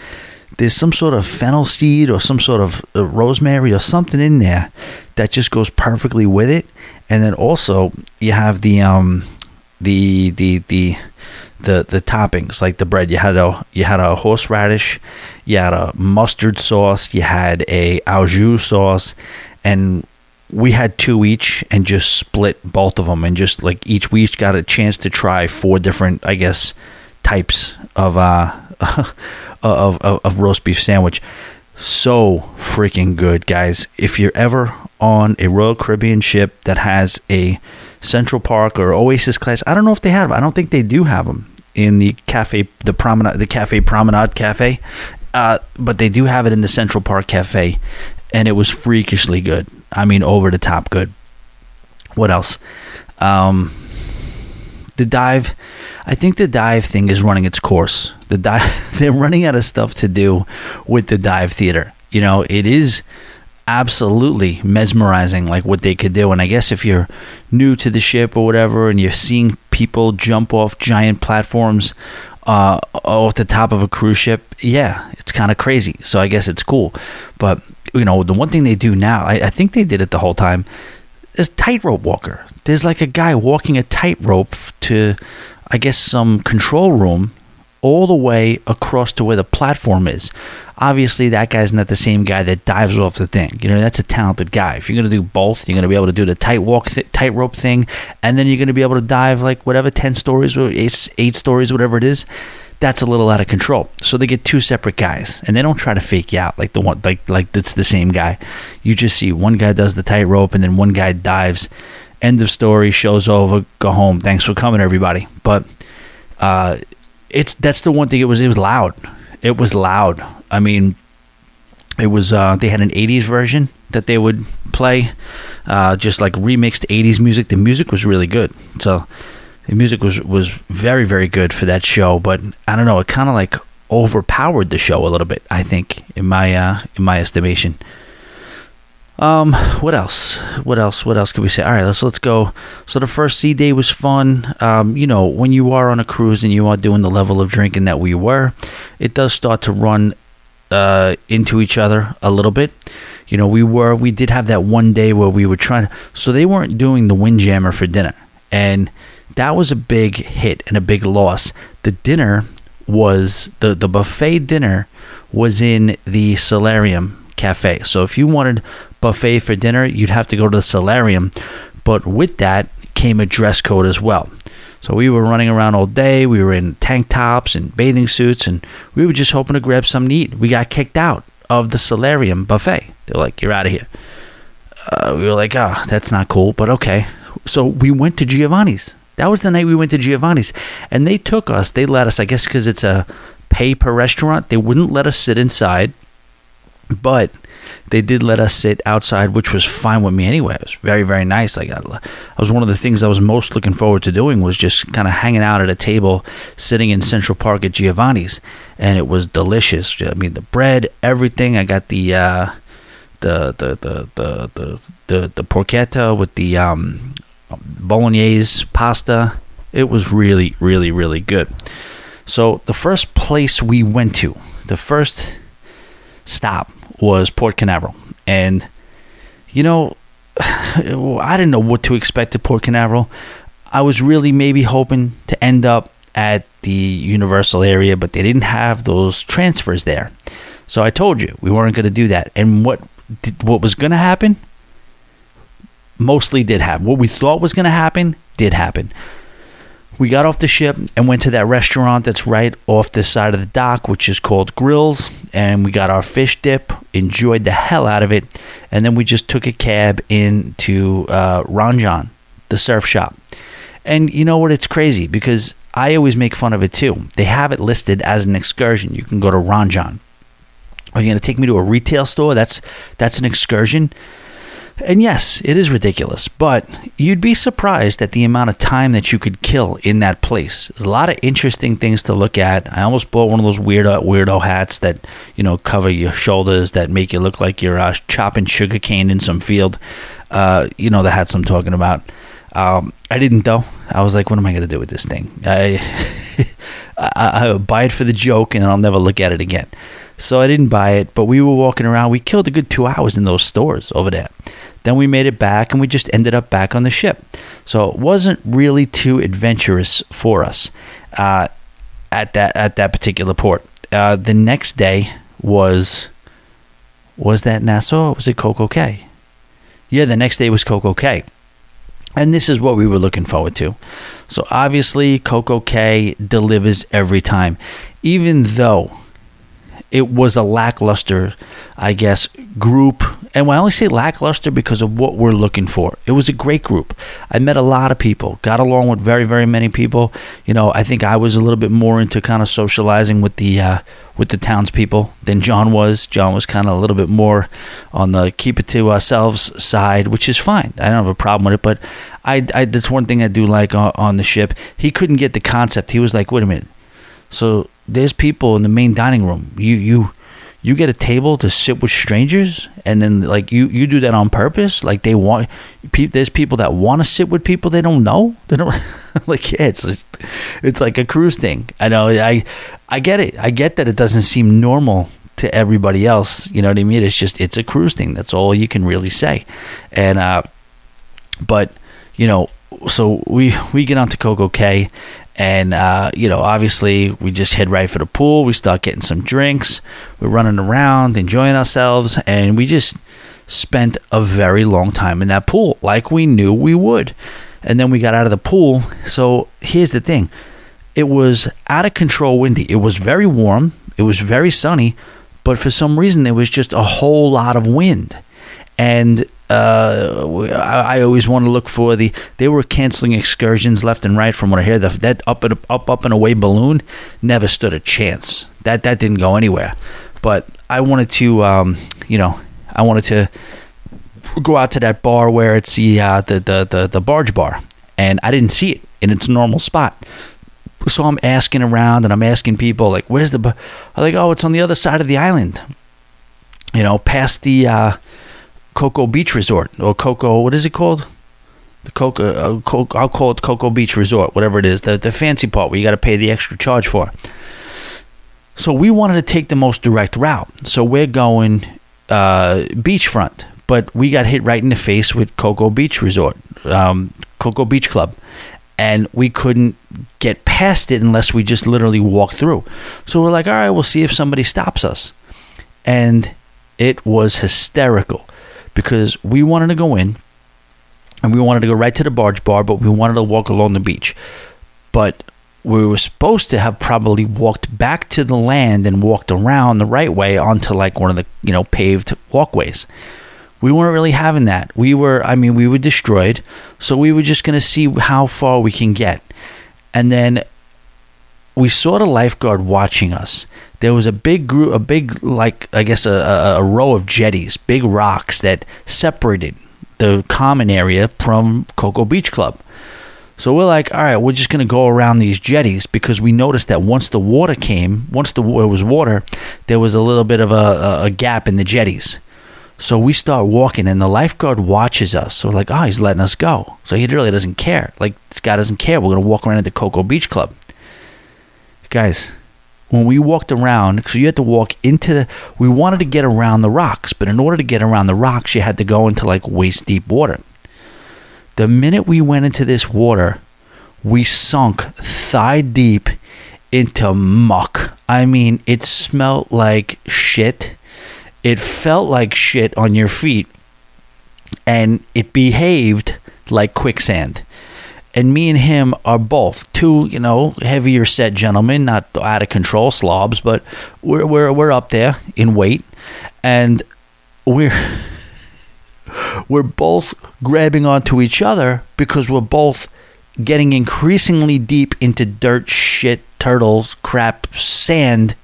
B: there's some sort of fennel seed or some sort of uh, rosemary or something in there that just goes perfectly with it. And then also you have the um the the the the the toppings like the bread. You had a you had a horseradish, you had a mustard sauce, you had a au jus sauce, and we had two each and just split both of them and just like each we each got a chance to try four different I guess types of uh of, of, of roast beef sandwich. So freaking good, guys. If you're ever on a Royal Caribbean ship that has a Central Park or Oasis class, I don't know if they have. them. I don't think they do have them in the cafe, the promenade, the cafe promenade cafe, uh, but they do have it in the Central Park cafe, and it was freakishly good. I mean, over the top good. What else? Um, the dive. I think the dive thing is running its course. The dive. They're running out of stuff to do with the dive theater. You know, it is absolutely mesmerizing like what they could do and i guess if you're new to the ship or whatever and you're seeing people jump off giant platforms uh, off the top of a cruise ship yeah it's kind of crazy so i guess it's cool but you know, the one thing they do now, I, I think they did it the whole time, is tightrope walker. There's like a guy walking a tightrope to, I guess, some control room all the way across to where the platform is. Obviously, that guy's not the same guy that dives off the thing. You know, that's a talented guy. If you're going to do both, you're going to be able to do the tight walk, th- tightrope thing, and then you're going to be able to dive like whatever ten stories or eight, eight stories, whatever it is that's a little out of control. So they get two separate guys, and they don't try to fake you out like the one like like it's the same guy. You just see one guy does the tightrope, and then one guy dives. End of story. Show's over. Go home. Thanks for coming, everybody. But uh, it's that's the one thing. It was it was loud. It was loud. I mean, it was uh, they had an '80s version that they would play, uh, just like remixed '80s music. The music was really good. So the music was was very very good for that show, but I don't know, it kind of like overpowered the show a little bit. I think in my uh, in my estimation. Um, what else? What else? What else could we say? All right, let's let's go. So the first sea day was fun. Um, you know, when you are on a cruise and you are doing the level of drinking that we were, it does start to run uh, into each other a little bit. You know, we were we did have that one day where we were trying. So they weren't doing the windjammer for dinner, and that was a big hit and a big loss. The dinner was the the buffet dinner was in the Solarium Cafe. So if you wanted buffet for dinner, you'd have to go to the Solarium. But with that came a dress code as well. So we were running around all day. We were in tank tops and bathing suits, and we were just hoping to grab something to eat. We got kicked out of the Solarium buffet. They're like, "You're out of here." Uh, we were like, "Ah, oh, that's not cool," but okay. So we went to Giovanni's. That was the night we went to Giovanni's, and they took us. They let us, I guess, because it's a pay per restaurant. They wouldn't let us sit inside, but they did let us sit outside, which was fine with me anyway. It was very, very nice. Like I, I was one of the things I was most looking forward to doing was just kind of hanging out at a table, sitting in Central Park at Giovanni's, and it was delicious. I mean, the bread, everything. I got the. Uh, the the the the the the, the porchetta with the um, bolognese pasta. It was really, really, really good. So the first place we went to, the first stop was Port Canaveral, and you know, I didn't know what to expect at Port Canaveral. I was really maybe hoping to end up at the Universal area, but they didn't have those transfers there. So I told you we weren't going to do that. And what what was going to happen mostly did happen. What we thought was going to happen did happen. We got off the ship and went to that restaurant that's right off the side of the dock, which is called Grills, and we got our fish dip, enjoyed the hell out of it, and then we just took a cab into uh, Ron Jon, the surf shop. And you know what? It's crazy because I always make fun of it too. They have it listed as an excursion. You can go to Ron Jon. Are you going to take me to a retail store? That's that's an excursion. And yes, it is ridiculous, but you'd be surprised at the amount of time that you could kill in that place. There's a lot of interesting things to look at. I almost bought one of those weirdo weirdo hats that you know cover your shoulders that make you look like you're uh, chopping sugarcane in some field. Uh, you know the hats I'm talking about. Um, I didn't though. I was like, what am I going to do with this thing? I, I, I buy it for the joke, and I'll never look at it again. So I didn't buy it. But we were walking around. We killed a good two hours in those stores over there. Then we made it back and we just ended up back on the ship. So it wasn't really too adventurous for us uh, at that at that particular port. Uh, the next day was was that Nassau? was it Coco Cay? Yeah, the next day was Coco Cay. And this is what we were looking forward to. So obviously, Coco Cay delivers every time, even though it was a lackluster, I guess, group. And I only say lackluster because of what we're looking for. It was a great group. I met a lot of people, got along with very, very many people. You know, I think I was a little bit more into kind of socializing with the uh, with the townspeople than John was. John was kind of a little bit more on the keep it to ourselves side, which is fine. I don't have a problem with it, but I, I that's one thing I do like on, on the ship. He couldn't get the concept. He was like, "Wait a minute." So there's people in the main dining room. You you you get a table to sit with strangers, and then like you you do that on purpose. Like they want. There's people that want to sit with people they don't know. They don't like. Yeah, it's just, it's like a cruise thing. I know. I I get it. I get that it doesn't seem normal to everybody else. You know what I mean? It's just it's a cruise thing. That's all you can really say. And uh, but you know, so we we get onto Coco Cay, and, uh, you know, obviously we just head right for the pool. We start getting some drinks. We're running around, enjoying ourselves. And we just spent a very long time in that pool, like we knew we would. And then we got out of the pool. So here's the thing it was out of control windy. It was very warm, it was very sunny. But for some reason, there was just a whole lot of wind. And uh, I, I, always want to look for the. They were canceling excursions left and right. From what I hear, the, that up and up up and away balloon never stood a chance. That that didn't go anywhere. But I wanted to, um, you know, I wanted to go out to that bar where it's the, uh, the the the the barge bar, and I didn't see it in its normal spot. So I'm asking around and I'm asking people like, "Where's the?" I'm like, "Oh, it's on the other side of the island." You know, past the. Uh, Cocoa Beach Resort or Cocoa. What is it called? The Cocoa. Uh, I'll call it Cocoa Beach Resort, whatever it is. The the fancy part where you got to pay the extra charge for. So we wanted to take the most direct route. So we're going uh, beachfront, but we got hit right in the face with Cocoa Beach Resort, um, Coco Beach Club, and we couldn't get past it unless we just literally walked through. So we're like, all right, we'll see if somebody stops us. And it was hysterical because we wanted to go in and we wanted to go right to the barge bar, but we wanted to walk along the beach. But we were supposed to have probably walked back to the land and walked around the right way onto like one of the you know paved walkways. We weren't really having that. We were, I mean, we were destroyed, so we were just going to see how far we can get. And then we saw the lifeguard watching us. There was a big group, a big like I guess a, a, a row of jetties, big rocks that separated the common area from Coco Beach Club. So we're like, all right, we're just going to go around these jetties because we noticed that once the water came, once the it was water, there was a little bit of a, a gap in the jetties. So we start walking, and the lifeguard watches us. So we're like, oh, he's letting us go. So he really doesn't care. Like this guy doesn't care. We're going to walk around at the Coco Beach Club, guys. When we walked around, so you had to walk into the. We wanted to get around the rocks, but in order to get around the rocks, you had to go into like waist deep water. The minute we went into this water, we sunk thigh deep into muck. I mean, it smelled like shit. It felt like shit on your feet. And it behaved like quicksand. And me and him are both two, you know, heavier set gentlemen, not out of control slobs, but we're we're we're up there in weight. And we're we're both grabbing onto each other because we're both getting increasingly deep into dirt, shit, turtles, crap, sand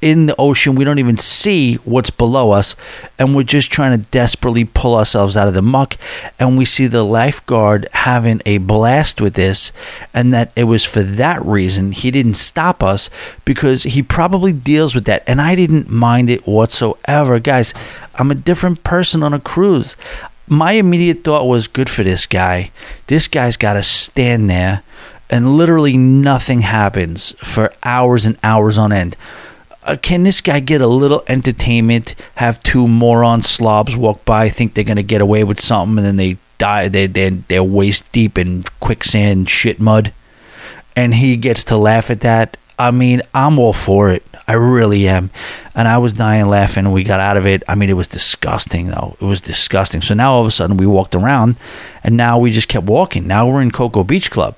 B: in the ocean. We don't even see what's below us, and we're just trying to desperately pull ourselves out of the muck. And we see the lifeguard having a blast with this, and that it was for that reason he didn't stop us because he probably deals with that. And I didn't mind it whatsoever. Guys, I'm a different person on a cruise. My immediate thought was good for this guy. This guy's got to stand there and literally nothing happens for hours and hours on end. Uh, can this guy get a little entertainment? Have two moron slobs walk by, think they're gonna get away with something, and then they die. They they they're waist deep in quicksand, shit mud, and he gets to laugh at that. I mean, I'm all for it. I really am. And I was dying laughing. We got out of it. I mean, it was disgusting, though. It was disgusting. So now all of a sudden we walked around and now we just kept walking. Now we're in Coco Beach Club.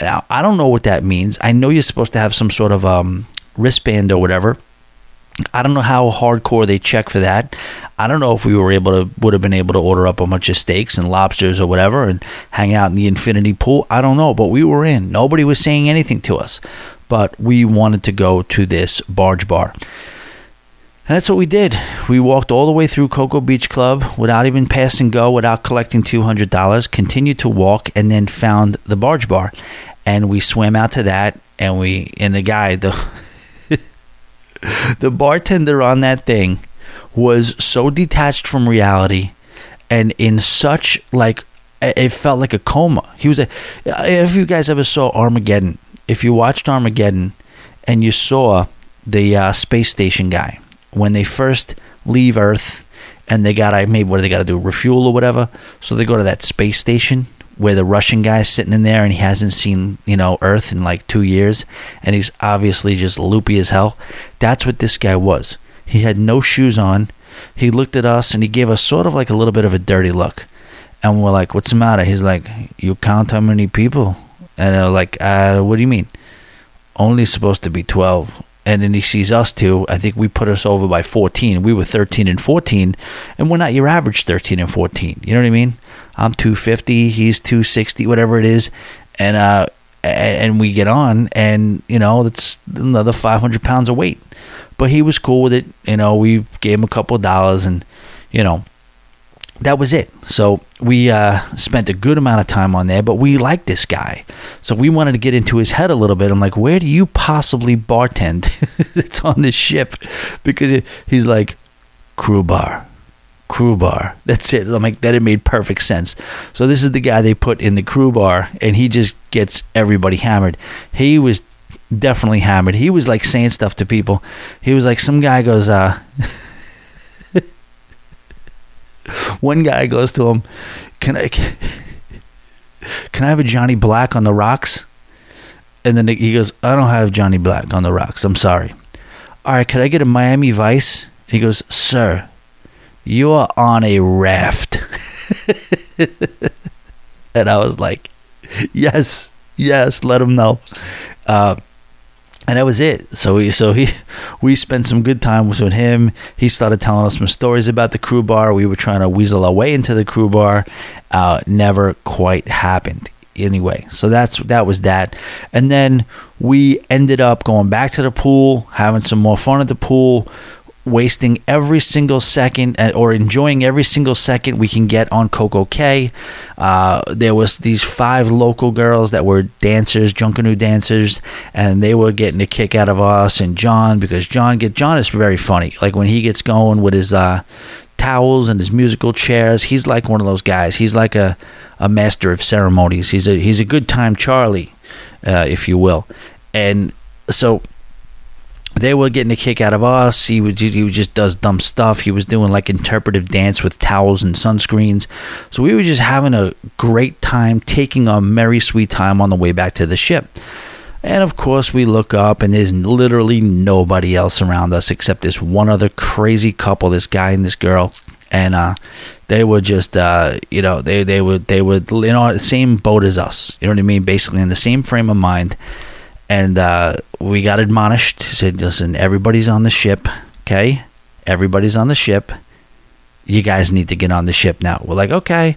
B: Now, I don't know what that means. I know you're supposed to have some sort of um, wristband or whatever. I don't know how hardcore they check for that. I don't know if we were able to would have been able to order up a bunch of steaks and lobsters or whatever and hang out in the infinity pool. I don't know, but we were in. Nobody was saying anything to us but we wanted to go to this barge bar. And that's what we did. We walked all the way through Coco Beach Club without even passing go, without collecting $200, continued to walk, and then found the barge bar. And we swam out to that, and we, and the guy, the, the bartender on that thing was so detached from reality and in such like it felt like a coma. He was a. If you guys ever saw Armageddon, if you watched Armageddon and you saw the uh, space station guy when they first leave Earth and they got to maybe what do they got to do refuel or whatever, so they go to that space station where the Russian guy's sitting in there and he hasn't seen you know Earth in like two years and he's obviously just loopy as hell. That's what this guy was. He had no shoes on. He looked at us and he gave us sort of like a little bit of a dirty look. And we're like, "What's the matter?" He's like, "You count how many people?" And they're like, uh, what do you mean? Only supposed to be 12. And then he sees us too. I think we put us over by 14. We were 13 and 14. And we're not your average 13 and 14. You know what I mean? I'm 250. He's 260, whatever it is. And, uh, and we get on, and you know that's another 500 pounds of weight. But he was cool with it. You know, we gave him a couple of dollars, and you know, that was it. So we uh, spent a good amount of time on there, but we liked this guy. So we wanted to get into his head a little bit. I'm like, where do you possibly bartend? it's on this ship because he's like, crew bar, crew bar. That's it. I'm like, that it made perfect sense. So this is the guy they put in the crew bar, and he just gets everybody hammered. He was definitely hammered. He was like saying stuff to people. He was like, some guy goes, uh, One guy goes to him, "Can I can "Can I have a Johnny Black on the rocks?" And then he goes, "I don't have Johnny Black on the rocks. I'm sorry." All right, could I get a Miami Vice? He goes, "Sir, you are on a raft." and I was like, "Yes, yes, let him know." Uh, and that was it. So we so he we spent some good time with him. He started telling us some stories about the crew bar. We were trying to weasel our way into the crew bar. Uh, never quite happened. Anyway, so that's that was that. And then we ended up going back to the pool, having some more fun at the pool wasting every single second or enjoying every single second we can get on Coco Cay. Uh, there was these five local girls that were dancers, Junkanoo dancers, and they were getting a kick out of us and John because John get John is very funny. Like when he gets going with his uh, towels and his musical chairs, he's like one of those guys. He's like a, a master of ceremonies. He's a he's a good time Charlie, uh, if you will, and so they were getting a kick out of us. He would he just does dumb stuff. He was doing like interpretive dance with towels and sunscreens. So we were just having a great time, taking a merry sweet time on the way back to the ship. And of course, we look up and there's literally nobody else around us except this one other crazy couple, this guy and this girl. And uh, they were just, uh, you know, they they were they were in the same boat as us. You know what I mean? Basically, in the same frame of mind and uh, we got admonished. Said, "Listen, everybody's on the ship. Okay, everybody's on the ship. You guys need to get on the ship now." We're like, "Okay."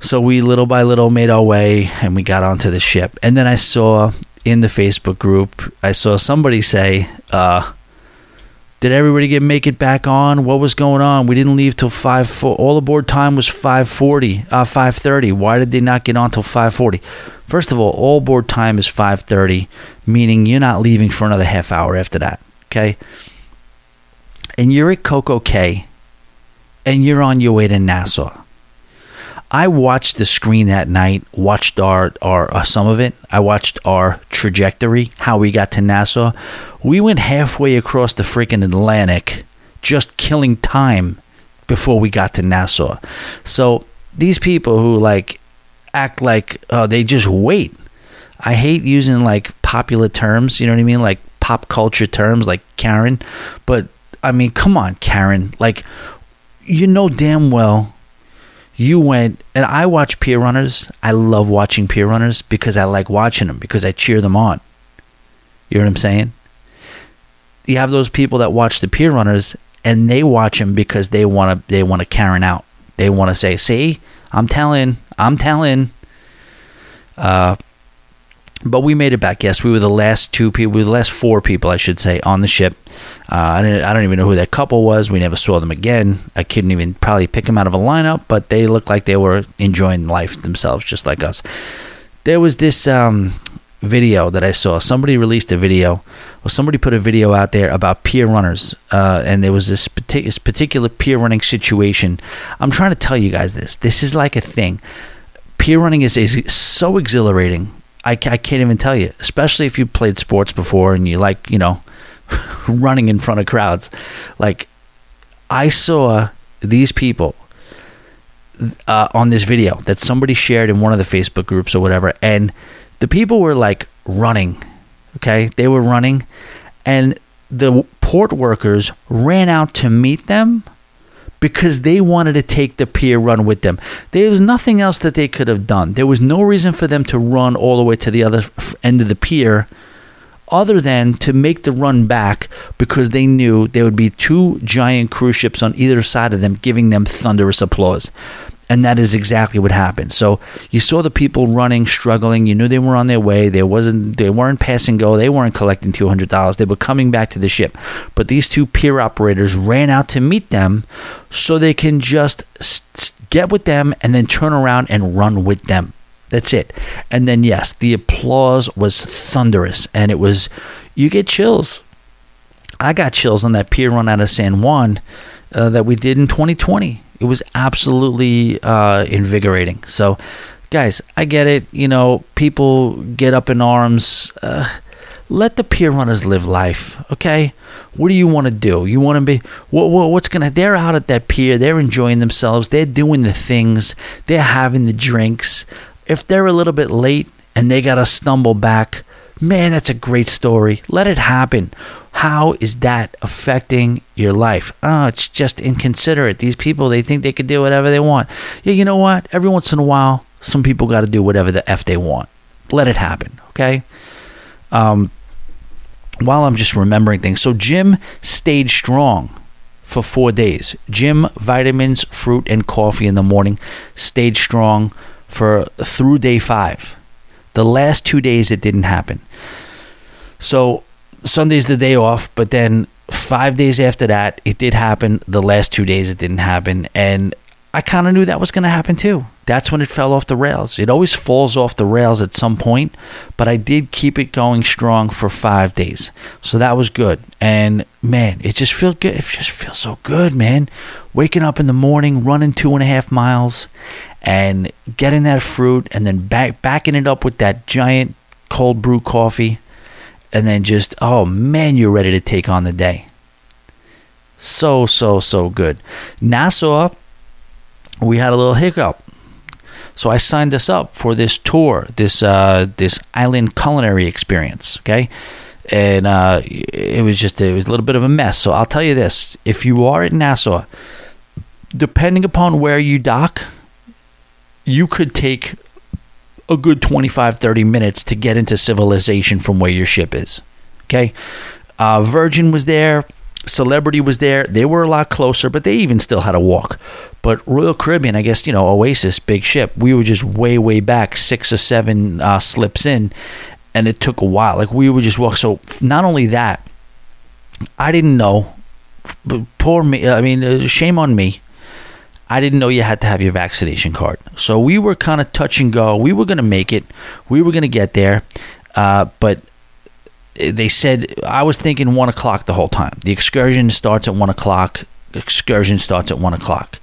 B: So we little by little made our way, and we got onto the ship. And then I saw in the Facebook group, I saw somebody say, uh, "Did everybody get make it back on? What was going on? We didn't leave till five. Four, All aboard time was five forty, uh, five thirty. Why did they not get on till five forty? First of all, all board time is 5:30, meaning you're not leaving for another half hour after that, okay? And you're at Coco Cay and you're on your way to Nassau. I watched the screen that night, watched our, our uh, some of it. I watched our trajectory, how we got to Nassau. We went halfway across the freaking Atlantic, just killing time before we got to Nassau. So these people who like act like uh, they just wait. I hate using like popular terms, you know what I mean? Like pop culture terms like Karen. But I mean, come on, Karen. Like, you know damn well you went, and I watch pier runners. I love watching pier runners because I like watching them, because I cheer them on. You know what I'm saying? You have those people that watch the pier runners and they watch them because they want to they want to Karen out. They want to say, "See, I'm telling, I'm telling. Uh, but we made it back. Yes, we were the last two people, we were the last four people, I should say, on the ship. Uh, I, didn't, I don't even know who that couple was. We never saw them again. I couldn't even probably pick them out of a lineup, but they looked like they were enjoying life themselves, just like us. There was this um, video that I saw. Somebody released a video, or somebody put a video out there about pier runners, uh, and there was this, this particular pier running situation. I'm trying to tell you guys this. This is like a thing. Pier running is, is so exhilarating. I, I can't even tell you, especially if you played sports before and you like, you know, running in front of crowds. Like, I saw these people uh, on this video that somebody shared in one of the Facebook groups or whatever, and the people were like running. Okay, they were running, and the port workers ran out to meet them because they wanted to take the pier run with them. There was nothing else that they could have done. There was no reason for them to run all the way to the other end of the pier other than to make the run back because they knew there would be two giant cruise ships on either side of them giving them thunderous applause and that is exactly what happened. So you saw the people running, struggling. You knew they were on their way. There wasn't, they weren't passing go. They weren't collecting two hundred dollars. They were coming back to the ship. But these two pier operators ran out to meet them, so they can just get with them and then turn around and run with them. That's it. And then yes, the applause was thunderous, and it was you get chills. I got chills on that pier run out of San Juan uh, that we did in 2020 it was absolutely uh, invigorating. So, guys, I get it. You know, people get up in arms. Uh, let the pier runners live life, okay? What do you want to do? You want to be what, what, What's gonna? They're out at that pier. They're enjoying themselves. They're doing the things. They're having the drinks. If they're a little bit late and they got to stumble back, man, that's a great story. Let it happen. How is that affecting your life? Oh, it's just inconsiderate. These people, they think they can do whatever they want. Yeah, you know what? Every once in a while, some people got to do whatever the F they want. Let it happen, okay? Um, while I'm just remembering things. So, gym stayed strong for four days. gym, vitamins, fruit, and coffee in the morning, stayed strong for through day five. The last two days, it didn't happen. So, Sunday's the day off, but then five days after that, it did happen. The last two days, it didn't happen. And I kind of knew that was going to happen too. That's when it fell off the rails. It always falls off the rails at some point, but I did keep it going strong for five days. So that was good. And man, it just feels good. It just feels so good, man. Waking up in the morning, running two and a half miles, and getting that fruit, and then back backing it up with that giant cold brew coffee, and then just oh man, you're ready to take on the day. So so so good. Nassau we had a little hiccup. So I signed us up for this tour, this uh, this island culinary experience. Okay, and uh, it was just it was a little bit of a mess. So I'll tell you this: if you are at Nassau, depending upon where you dock, you could take a good 25 30 minutes to get into civilization from where your ship is. Okay, uh, Virgin was there. Celebrity was there. They were a lot closer, but they even still had to walk. But Royal Caribbean, I guess, you know, Oasis, big ship, we were just way, way back, six or seven uh, slips in, and it took a while. Like, we would just walk. So, not only that, I didn't know, poor me, I mean, uh, shame on me. I didn't know you had to have your vaccination card. So, we were kind of touch and go. We were going to make it, we were going to get there. Uh, but they said I was thinking one o'clock the whole time. The excursion starts at one o'clock. Excursion starts at one o'clock.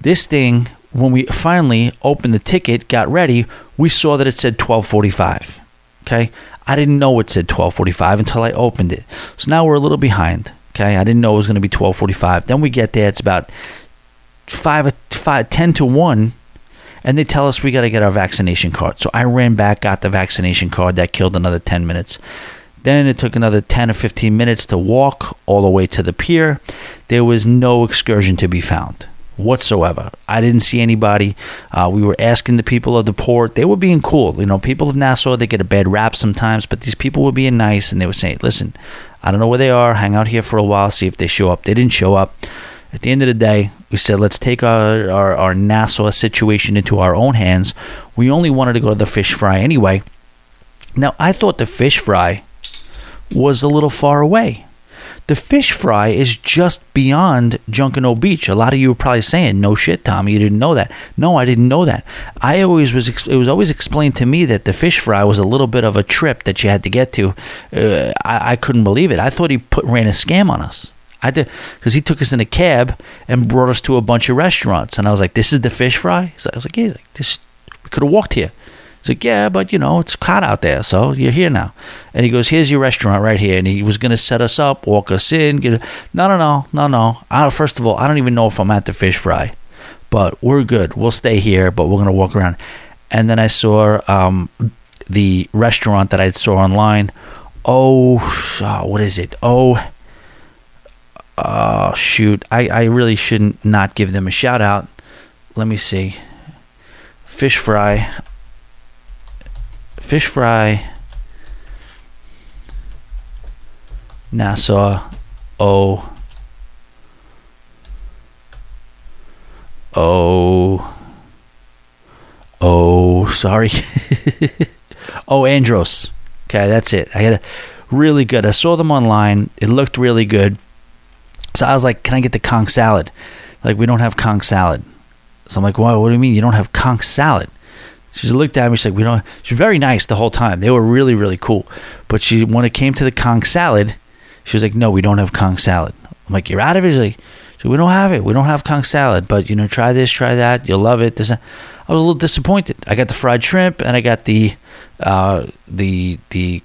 B: This thing, when we finally opened the ticket, got ready, we saw that it said twelve forty-five. Okay, I didn't know it said twelve forty-five until I opened it. So now we're a little behind. Okay, I didn't know it was going to be twelve forty-five. Then we get there, it's about five, five, ten to one and they tell us we got to get our vaccination card. So I ran back, got the vaccination card. That killed another 10 minutes. Then it took another 10 or 15 minutes to walk all the way to the pier. There was no excursion to be found whatsoever. I didn't see anybody. Uh, we were asking the people of the port. They were being cool. You know, people of Nassau, they get a bad rap sometimes, but these people were being nice and they were saying, listen, I don't know where they are. Hang out here for a while, see if they show up. They didn't show up. At the end of the day, we said, let's take our, our, our Nassau situation into our own hands. We only wanted to go to the fish fry anyway. Now, I thought the fish fry was a little far away. The fish fry is just beyond Junkanoo Beach. A lot of you were probably saying, "No shit, Tommy, you didn't know that." No, I didn't know that. I always was. It was always explained to me that the fish fry was a little bit of a trip that you had to get to. Uh, I, I couldn't believe it. I thought he put ran a scam on us. I did because he took us in a cab and brought us to a bunch of restaurants, and I was like, "This is the fish fry." So I was like, "Yeah, like, this we could have walked here." He's like, "Yeah, but you know it's hot out there, so you're here now." And he goes, "Here's your restaurant right here," and he was gonna set us up, walk us in. Get no, no, no, no, no. I, first of all, I don't even know if I'm at the fish fry, but we're good. We'll stay here, but we're gonna walk around. And then I saw um, the restaurant that I saw online. Oh, what is it? Oh oh shoot. I, I really shouldn't not give them a shout out. Let me see. Fish fry. Fish fry. Nassau. Oh oh oh sorry. Oh andros. Okay that's it. I had a really good i saw them online. It looked really good so I was like, "Can I get the conch salad?" Like, we don't have conch salad. So I'm like, "Why? What do you mean you don't have conch salad?" She looked at me. She's like, "We don't." She's very nice the whole time. They were really, really cool. But she, when it came to the conch salad, she was like, "No, we don't have conch salad." I'm like, "You're out of it." She's like, so "We don't have it. We don't have conch salad. But you know, try this, try that. You'll love it." This, I was a little disappointed. I got the fried shrimp and I got the, uh, the the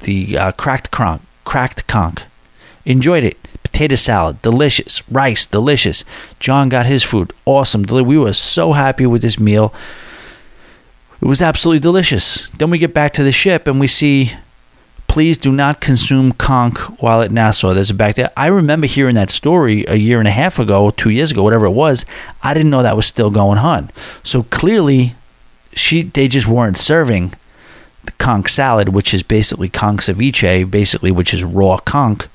B: the uh, cracked conch. Cracked conch. Enjoyed it potato salad, delicious. Rice, delicious. John got his food, awesome. We were so happy with this meal. It was absolutely delicious. Then we get back to the ship and we see please do not consume conch while at Nassau. There's a back there. I remember hearing that story a year and a half ago, two years ago, whatever it was. I didn't know that was still going on. So clearly, she they just weren't serving the conch salad, which is basically conch ceviche, basically which is raw conch,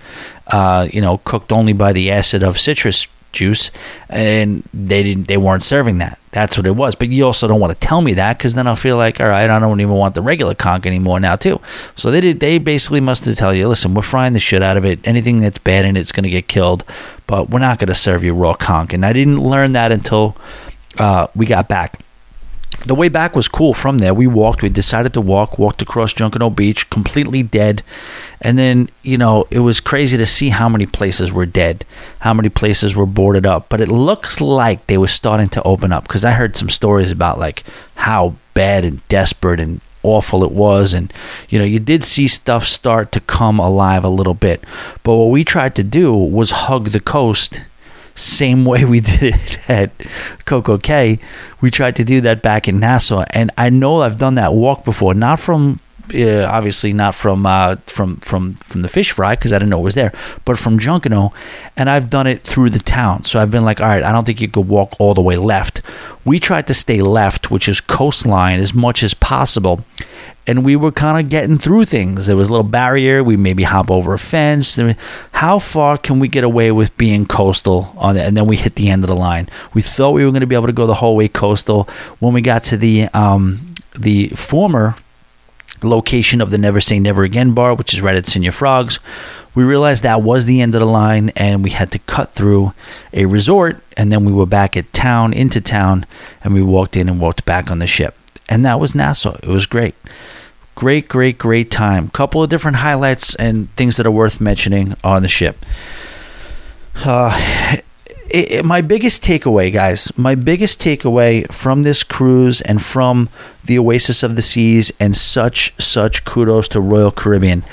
B: uh, you know, cooked only by the acid of citrus juice, and they didn't they weren't serving that. That's what it was. But you also don't want to tell me that because then I'll feel like, all right, I don't even want the regular conch anymore now too. So they did. They basically must have tell you, listen, we're frying the shit out of it. Anything that's bad in it's going to get killed, but we're not going to serve you raw conch. And I didn't learn that until uh, we got back the way back was cool from there. We walked, we decided to walk, walked across Junkanoo Beach, completely dead. And then, you know, it was crazy to see how many places were dead, how many places were boarded up. But it looks like they were starting to open up because I heard some stories about like how bad and desperate and awful it was. And, you know, you did see stuff start to come alive a little bit. But what we tried to do was hug the coast same way we did it at Coco Cay. We tried to do that back in Nassau, and I know I've done that walk before, not from uh, obviously not from uh, from from from the fish fry because I didn't know it was there, but from Junkanoo, and I've done it through the town. So I've been like, all right, I don't think you could walk all the way left. We tried to stay left, which is coastline, as much as possible, and we were kind of getting through things. There was a little barrier. We maybe hop over a fence. How far can we get away with being coastal on it? And then we hit the end of the line. We thought we were going to be able to go the whole way coastal. When we got to the um, the former location of the Never Say Never Again bar, which is right at Señor Frogs, we realized that was the end of the line, and we had to cut through a resort. And then we were back at town, into town, and we walked in and walked back on the ship. And that was Nassau. It was great great, great, great time. Couple of different highlights and things that are worth mentioning on the ship. Uh, it, it, my biggest takeaway, guys, my biggest takeaway from this cruise and from the Oasis of the Seas, and such, such kudos to Royal Caribbean.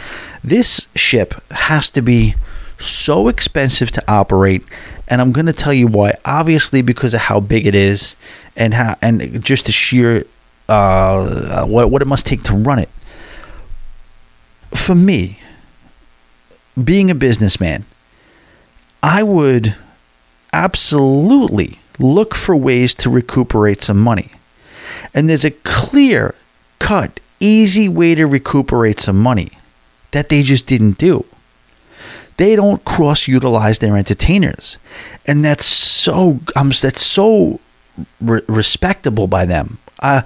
B: This ship has to be so expensive to operate, and I'm going to tell you why. Obviously, because of how big it is, and how, and just the sheer uh, what what it must take to run it. For me, being a businessman, I would absolutely look for ways to recuperate some money. And there's a clear cut, easy way to recuperate some money that they just didn't do. They don't cross utilize their entertainers. And that's so um, that's so re- respectable by them. Uh,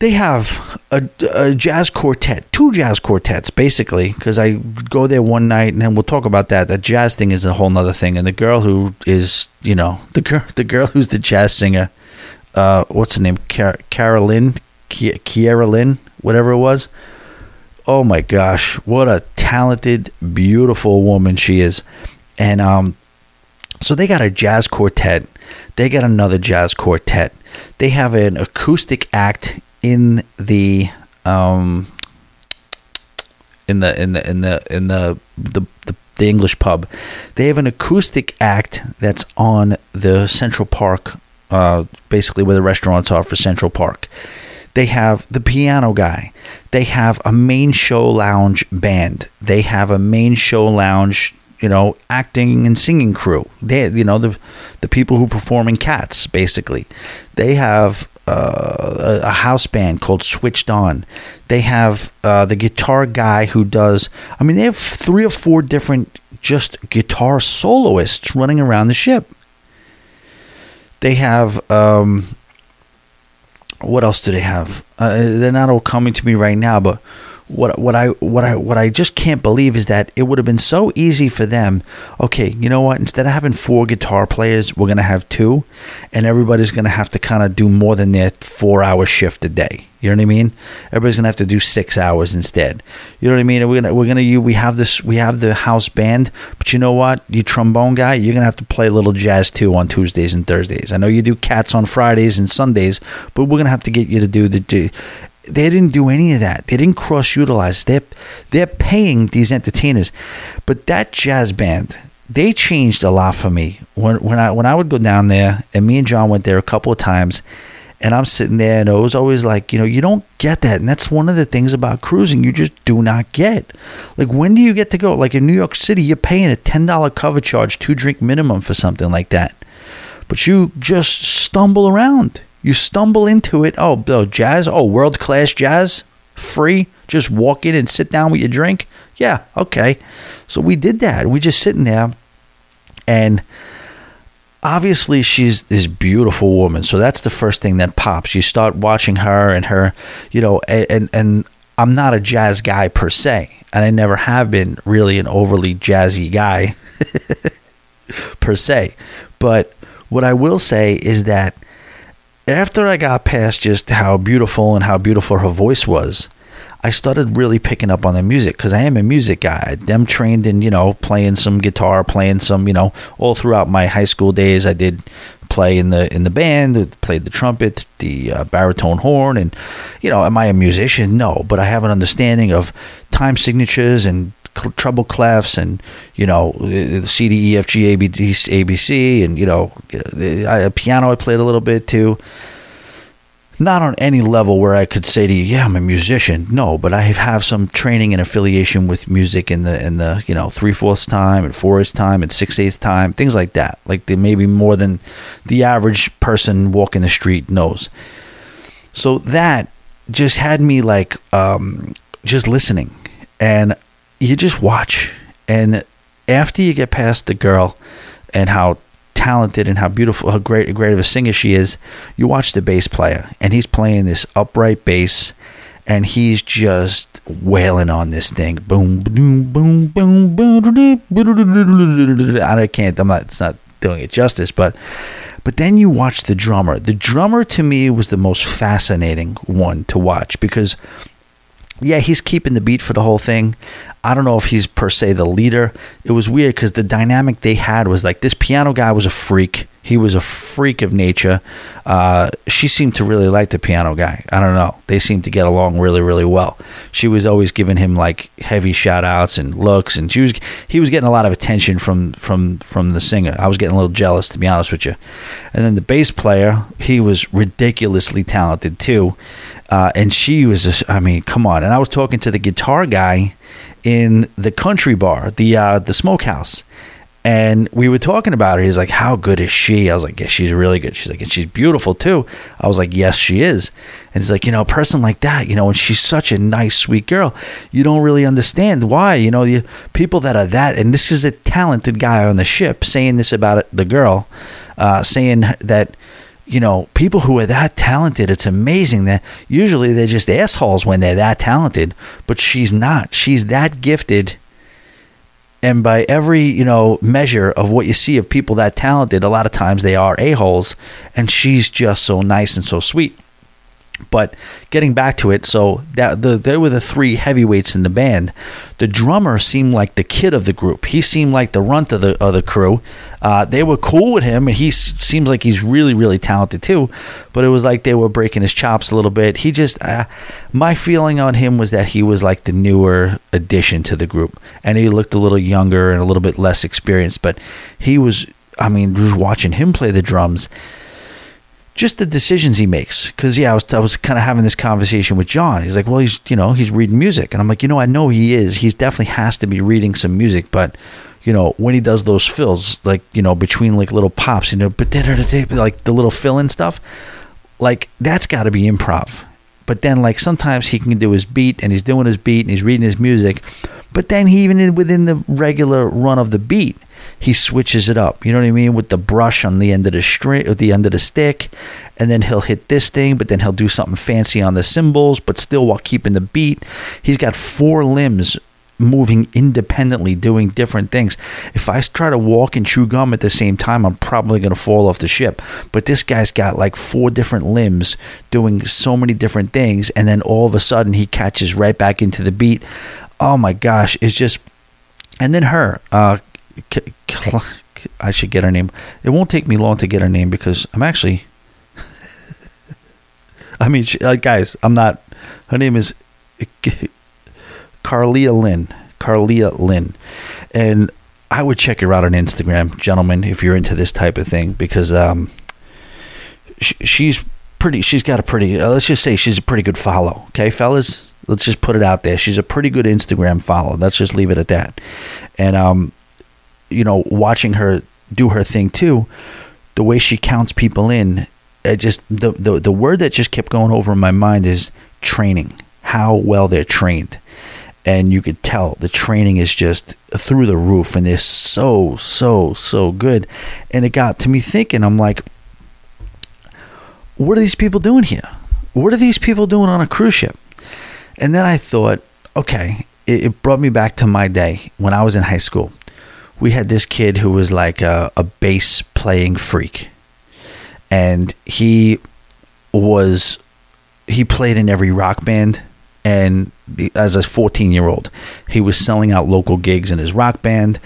B: they have a, a, jazz quartet, two jazz quartets, basically. Because I go there one night, and then we'll talk about that. That jazz thing is a whole nother thing. And the girl who is, you know, the girl, the girl who's the jazz singer, uh, what's her name, Car- Carolyn, Kiera Lynn, whatever it was. Oh my gosh, what a talented, beautiful woman she is. And um, so they got a jazz quartet. They got another jazz quartet. They have an acoustic act in the um in the in the in the in the the, the, the English pub. They have an acoustic act that's on the Central Park, uh, basically where the restaurants are for Central Park. They have the piano guy. They have a main show lounge band. They have a main show lounge you know, acting and singing crew. They, you know, the the people who perform in Cats, basically. They have uh, a house band called Switched On. They have uh, the guitar guy who does. I mean, they have three or four different just guitar soloists running around the ship. They have. Um, what else do they have? Uh, they're not all coming to me right now, but what what I what I what I just can't believe is that it would have been so easy for them. Okay, you know what? Instead of having four guitar players, we're gonna have two, and everybody's gonna have to kind of do more than their four-hour shift a day. You know what I mean? Everybody's gonna have to do six hours instead. You know what I mean? We're gonna we're gonna you we have this we have the house band, but you know what? You trombone guy, you're gonna have to play a little jazz too on Tuesdays and Thursdays. I know you do cats on Fridays and Sundays, but we're gonna have to get you to do the they didn't do any of that. They didn't cross utilize. They're they're paying these entertainers, but that jazz band they changed a lot for me when when I when I would go down there and me and John went there a couple of times, And I'm sitting there, and it was always like, you know, you don't get that. And that's one of the things about cruising you just do not get. Like, when do you get to go? Like in New York City, you're paying a $10 cover charge, two drink minimum for something like that. But you just stumble around. You stumble into it. Oh, oh jazz. Oh, world class jazz. Free. Just walk in and sit down with your drink. Yeah, okay. So we did that. We just sitting there, and obviously she's this beautiful woman. So that's the first thing that pops. You start watching her and her, you know, and and I'm not a jazz guy per se, and I never have been really an overly jazzy guy per se. But what I will say is that after I got past just how beautiful and how beautiful her voice was, I started really picking up on the music because I am a music guy. I'm trained in, you know, playing some guitar, playing some, you know, all throughout my high school days. I did play in the in the band, played the trumpet, the uh, baritone horn, and you know, am I a musician? No, but I have an understanding of time signatures and treble clefs and you know the C D E F G A B D A B C and you know the, I, piano I played a little bit too not on any level where I could say to you, yeah, I'm a musician. No, but I have some training and affiliation with music in the in the you know three fourths time and four eighths time and six eighths time, things like that. Like they maybe more than the average person walking the street knows. So that just had me like um, just listening, and you just watch, and after you get past the girl and how talented and how beautiful, how great, great of a singer she is, you watch the bass player, and he's playing this upright bass, and he's just wailing on this thing. Boom, boom, boom, boom, boom. Boom I can't. I'm not. It's not doing it justice, but. But then you watch the drummer. The drummer to me was the most fascinating one to watch because yeah, he's keeping the beat for the whole thing. I don't know if he's per se the leader. It was weird because the dynamic they had was like this piano guy was a freak. He was a freak of nature. Uh, she seemed to really like the piano guy. I don't know. They seemed to get along really, really well. She was always giving him like heavy shout outs and looks, and she was he was getting a lot of attention from from from the singer. I was getting a little jealous, to be honest with you. And then the bass player, he was ridiculously talented too. Uh, and she was, just, I mean, come on. And I was talking to the guitar guy in the country bar, the uh, the smokehouse, and we were talking about her. He's like, "How good is she?" I was like, "Yeah, she's really good." She's like, "And she's beautiful too." I was like, "Yes, she is." And he's like, "You know, a person like that, you know, and she's such a nice, sweet girl. You don't really understand why. You know, the people that are that, and this is a talented guy on the ship saying this about the girl, uh, saying that." You know, people who are that talented, it's amazing that usually they're just assholes when they're that talented, but she's not. She's that gifted. And by every, you know, measure of what you see of people that talented, a lot of times they are a-holes. And she's just so nice and so sweet. But getting back to it, so that the there were the three heavyweights in the band. The drummer seemed like the kid of the group. He seemed like the runt of the of the crew. Uh, they were cool with him, and he s- seems like he's really really talented too. But it was like they were breaking his chops a little bit. He just, uh, my feeling on him was that he was like the newer addition to the group, and he looked a little younger and a little bit less experienced. But he was, I mean, just watching him play the drums just the decisions he makes. Because yeah, I was I was kind of having this conversation with John. He's like, well, he's you know he's reading music, and I'm like, you know, I know he is. He's definitely has to be reading some music, but you know when he does those fills, like you know between like little pops, you know, but like the little fill in stuff, like that's got to be improv. But then like sometimes he can do his beat, and he's doing his beat, and he's reading his music, but then he even within the regular run of the beat he switches it up. You know what I mean? With the brush on the end of the string, at the end of the stick, and then he'll hit this thing, but then he'll do something fancy on the cymbals, but still while keeping the beat. He's got four limbs moving independently, doing different things. If I try to walk and chew gum at the same time, I'm probably going to fall off the ship. But this guy's got like four different limbs doing so many different things, and then all of a sudden he catches right back into the beat. Oh my gosh, it's just. And then her, uh, I should get her name. It won't take me long to get her name because I'm actually. I mean, she, uh, guys, I'm not. Her name is Carlia Lynn. Carlia Lynn, and I would check her out on Instagram, gentlemen, if you're into this type of thing, because um, she, she's pretty. She's got a pretty. Uh, let's just say she's a pretty good follow. Okay, fellas. Let's just put it out there. She's a pretty good Instagram follow. Let's just leave it at that. And um, you know, watching her do her thing too, the way she counts people in, it just the the the word that just kept going over in my mind is training. How well they're trained. And you could tell the training is just through the roof and they're so, so, so good. And it got to me thinking, I'm like, what are these people doing here? What are these people doing on a cruise ship? And then I thought, okay, it, it brought me back to my day when I was in high school. We had this kid who was like a, a bass playing freak. And he was, he played in every rock band. And as a 14 year old, he was selling out local gigs in his rock band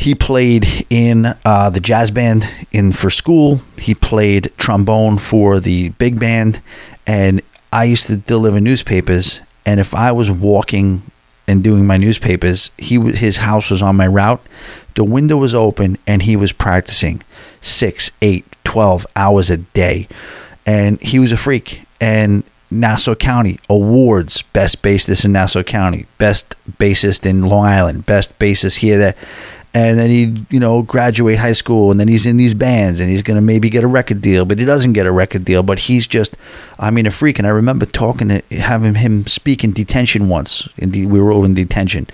B: he played in uh, the jazz band in for school. He played trombone for the big band, and I used to deliver newspapers. And if I was walking and doing my newspapers, he his house was on my route. The window was open, and he was practicing six, eight, twelve hours a day, and he was a freak. And Nassau County awards best bassist in Nassau County, best bassist in Long Island, best bassist here there and then he you know graduate high school and then he's in these bands and he's going to maybe get a record deal but he doesn't get a record deal but he's just i mean a freak. And i remember talking to having him speak in detention once in the, we were all in detention.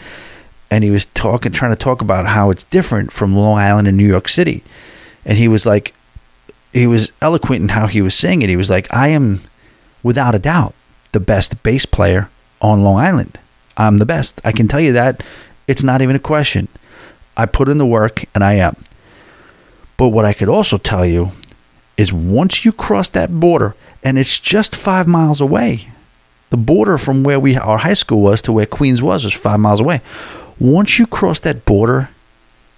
B: And he was talking trying to talk about how it's different from long island and new york city. And he was like he was eloquent in how he was saying it. He was like i am without a doubt the best bass player on long island. I'm the best. I can tell you that. It's not even a question I put in the work and I am. But what I could also tell you is once you cross that border, and it's just five miles away, the border from where we our high school was to where Queens was was five miles away. Once you cross that border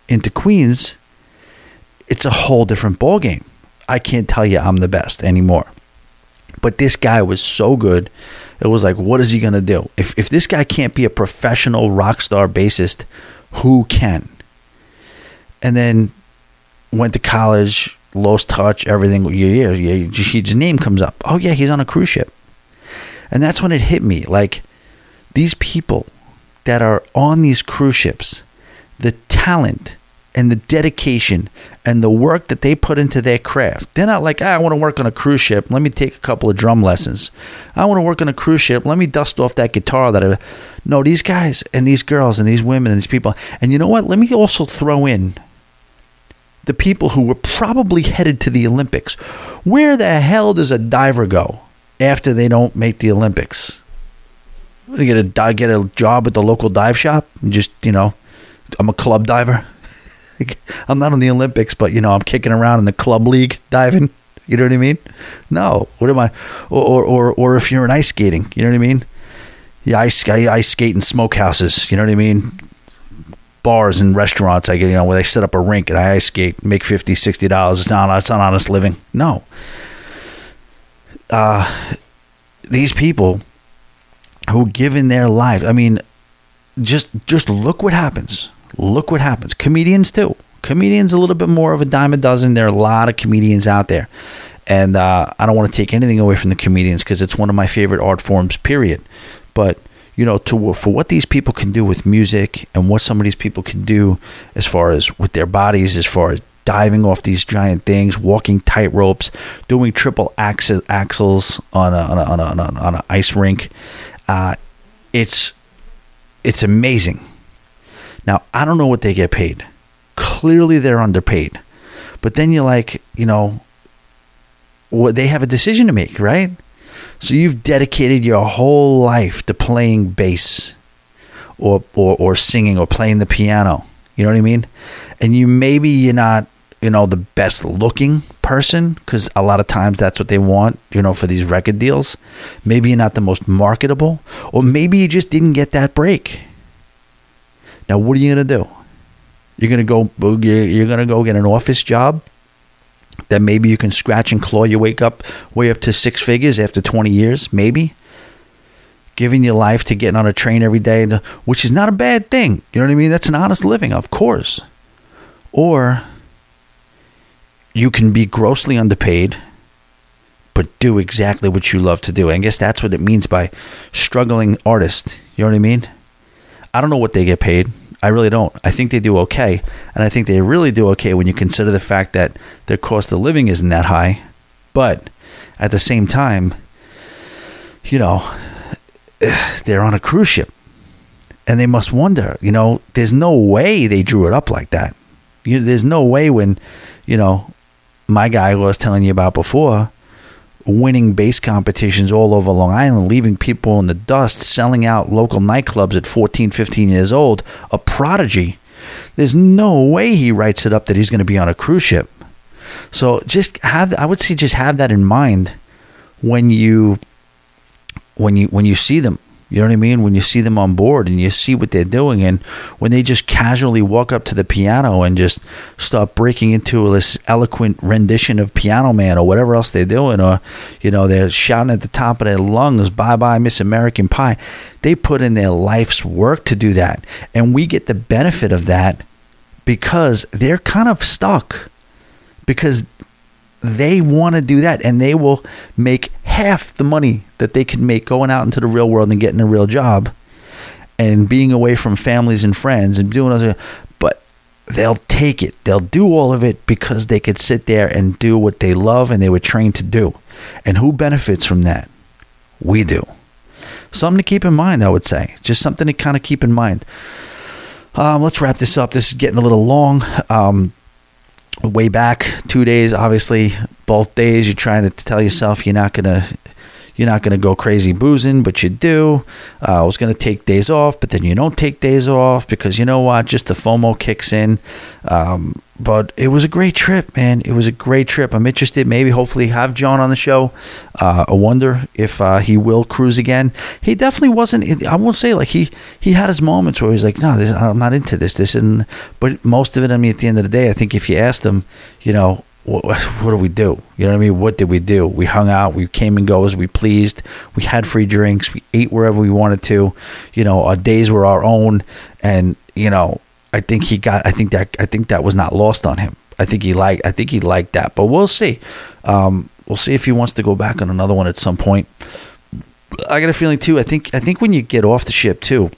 B: into Queens, it's a whole different ballgame. I can't tell you I'm the best anymore. But this guy was so good. It was like, what is he gonna do? If if this guy can't be a professional rock star bassist, who can? And then went to college, lost touch, everything. Yeah, yeah, yeah. His name comes up. Oh yeah, he's on a cruise ship, and that's when it hit me. Like these people that are on these cruise ships, the talent and the dedication and the work that they put into their craft. They're not like, ah, I want to work on a cruise ship. Let me take a couple of drum lessons. I want to work on a cruise ship. Let me dust off that guitar that I. No, these guys and these girls and these women and these people. And you know what? Let me also throw in the people who were probably headed to the Olympics. Where the hell does a diver go after they don't make the Olympics? Get a get a job at the local dive shop and just you know, I'm a club diver. I'm not in the Olympics, but you know I'm kicking around in the club league diving. You know what I mean? No. What am I? Or or or if you're in ice skating, you know what I mean? Yeah, ice I ice skate in smokehouses. You know what I mean? Bars and restaurants. I get you know where they set up a rink and I ice skate, make 50 60 dollars. It's not it's not honest living. No. Uh, these people who give in their life. I mean, just just look what happens. Look what happens. Comedians too. Comedians a little bit more of a dime a dozen. There are a lot of comedians out there, and uh, I don't want to take anything away from the comedians because it's one of my favorite art forms. Period. But you know, to for what these people can do with music and what some of these people can do as far as with their bodies, as far as diving off these giant things, walking tight ropes, doing triple axels on a, on a, on on a, on a ice rink. Uh, it's it's amazing. Now I don't know what they get paid. Clearly they're underpaid, but then you're like, you know, what they have a decision to make, right? So you've dedicated your whole life to playing bass or, or, or singing or playing the piano. You know what I mean? And you maybe you're not, you know, the best looking person because a lot of times that's what they want, you know, for these record deals. Maybe you're not the most marketable, or maybe you just didn't get that break. Now, what are you going to do? You're going to go, you're going to go get an office job that maybe you can scratch and claw your wake up way up to six figures after 20 years, maybe. Giving your life to getting on a train every day, uh, which is not a bad thing. You know what I mean? That's an honest living, of course. Or you can be grossly underpaid, but do exactly what you love to do. And I guess that's what it means by struggling artist. You know what I mean? I don't know what they get paid. I really don't. I think they do okay. And I think they really do okay when you consider the fact that their cost of living isn't that high. But at the same time, you know, they're on a cruise ship. And they must wonder, you know, there's no way they drew it up like that. You, there's no way when, you know, my guy was telling you about before, winning bass competitions all over Long Island, leaving people in the dust, selling out local nightclubs at 14, 15 years old, a prodigy. There's no way he writes it up that he's going to be on a cruise ship. So just have I would say just have that in mind when you when you when you see them. You know what I mean? When you see them on board and you see what they're doing, and when they just casually walk up to the piano and just start breaking into this eloquent rendition of Piano Man or whatever else they're doing, or, you know, they're shouting at the top of their lungs, Bye bye, Miss American Pie. They put in their life's work to do that. And we get the benefit of that because they're kind of stuck. Because they want to do that and they will make half the money that they could make going out into the real world and getting a real job and being away from families and friends and doing other but they'll take it. They'll do all of it because they could sit there and do what they love and they were trained to do. And who benefits from that? We do. Something to keep in mind i would say. Just something to kind of keep in mind. Um, let's wrap this up. This is getting a little long. Um, way back two days obviously both days you're trying to tell yourself you're not gonna you're not going to go crazy boozing, but you do. Uh, I was going to take days off, but then you don't take days off because you know what? Just the FOMO kicks in. Um, but it was a great trip, man. It was a great trip. I'm interested, maybe, hopefully, have John on the show. Uh, I wonder if uh, he will cruise again. He definitely wasn't. I won't say like he he had his moments where he's like, no, this, I'm not into this. This and but most of it. I mean, at the end of the day, I think if you asked him, you know, what, what do we do? You know what I mean? What did we do? We hung out, we came and goes, we pleased, we had free drinks, we ate wherever we wanted to. You know, our days were our own, and you know, I think he got. I think that I think that was not lost on him. I think he liked. I think he liked that, but we'll see. Um, we'll see if he wants to go back on another one at some point. I got a feeling too. I think. I think when you get off the ship too,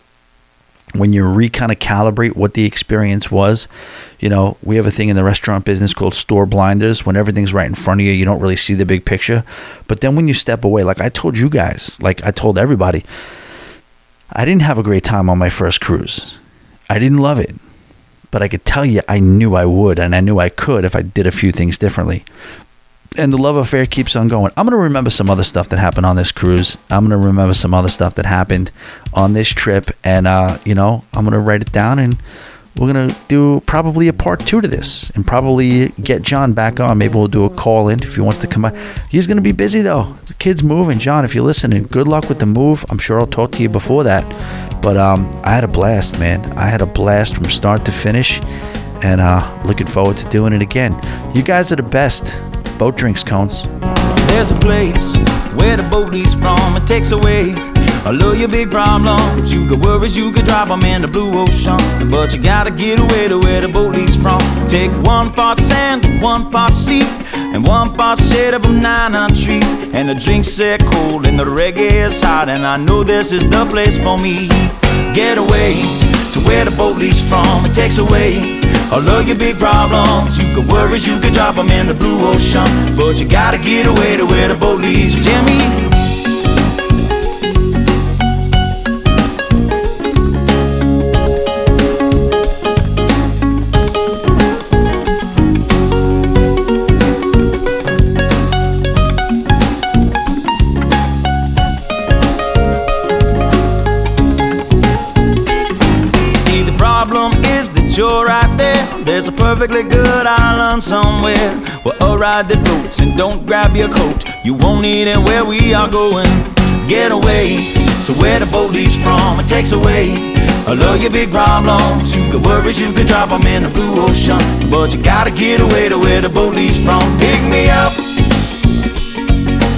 B: when you re kind of calibrate what the experience was, you know, we have a thing in the restaurant business called store blinders. When everything's right in front of you, you don't really see the big picture. But then when you step away, like I told you guys, like I told everybody, I didn't have a great time on my first cruise. I didn't love it. But I could tell you I knew I would and I knew I could if I did a few things differently and the love affair keeps on going. I'm going to remember some other stuff that happened on this cruise. I'm going to remember some other stuff that happened on this trip, and uh, you know, I'm going to write it down, and we're going to do probably a part two to this, and probably get John back on. Maybe we'll do a call in if he wants to come by. He's going to be busy though. The kid's moving. John, if you're listening, good luck with the move. I'm sure I'll talk to you before that. But um, I had a blast, man. I had a blast from start to finish, and uh, looking forward to doing it again. You guys are the best boat drinks cones.
C: There's a place where the boat leaves from. It takes away all of your big problems. You got worries, you could drop them in the blue ocean. But you gotta get away to where the boat leaves from. Take one part sand, one part sea, and one part shade of a nine tree. And the drinks are cold and the reggae is hot. And I know this is the place for me. Get away to where the boat leaves from. It takes away all of your big problems. You could worries, you can drop them in the blue ocean. But you gotta get away to where the boat leads. Jimmy. Perfectly good island somewhere where a ride the boats and don't grab your coat. You won't need it where we are going. Get away to where the boat leaves from. It takes away all of your big problems. You could worries, you could drop them in the blue ocean. But you gotta get away to where the boat leaves from. Pick me up,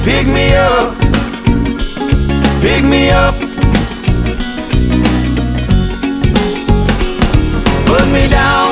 C: pick me up, pick me up. Put me down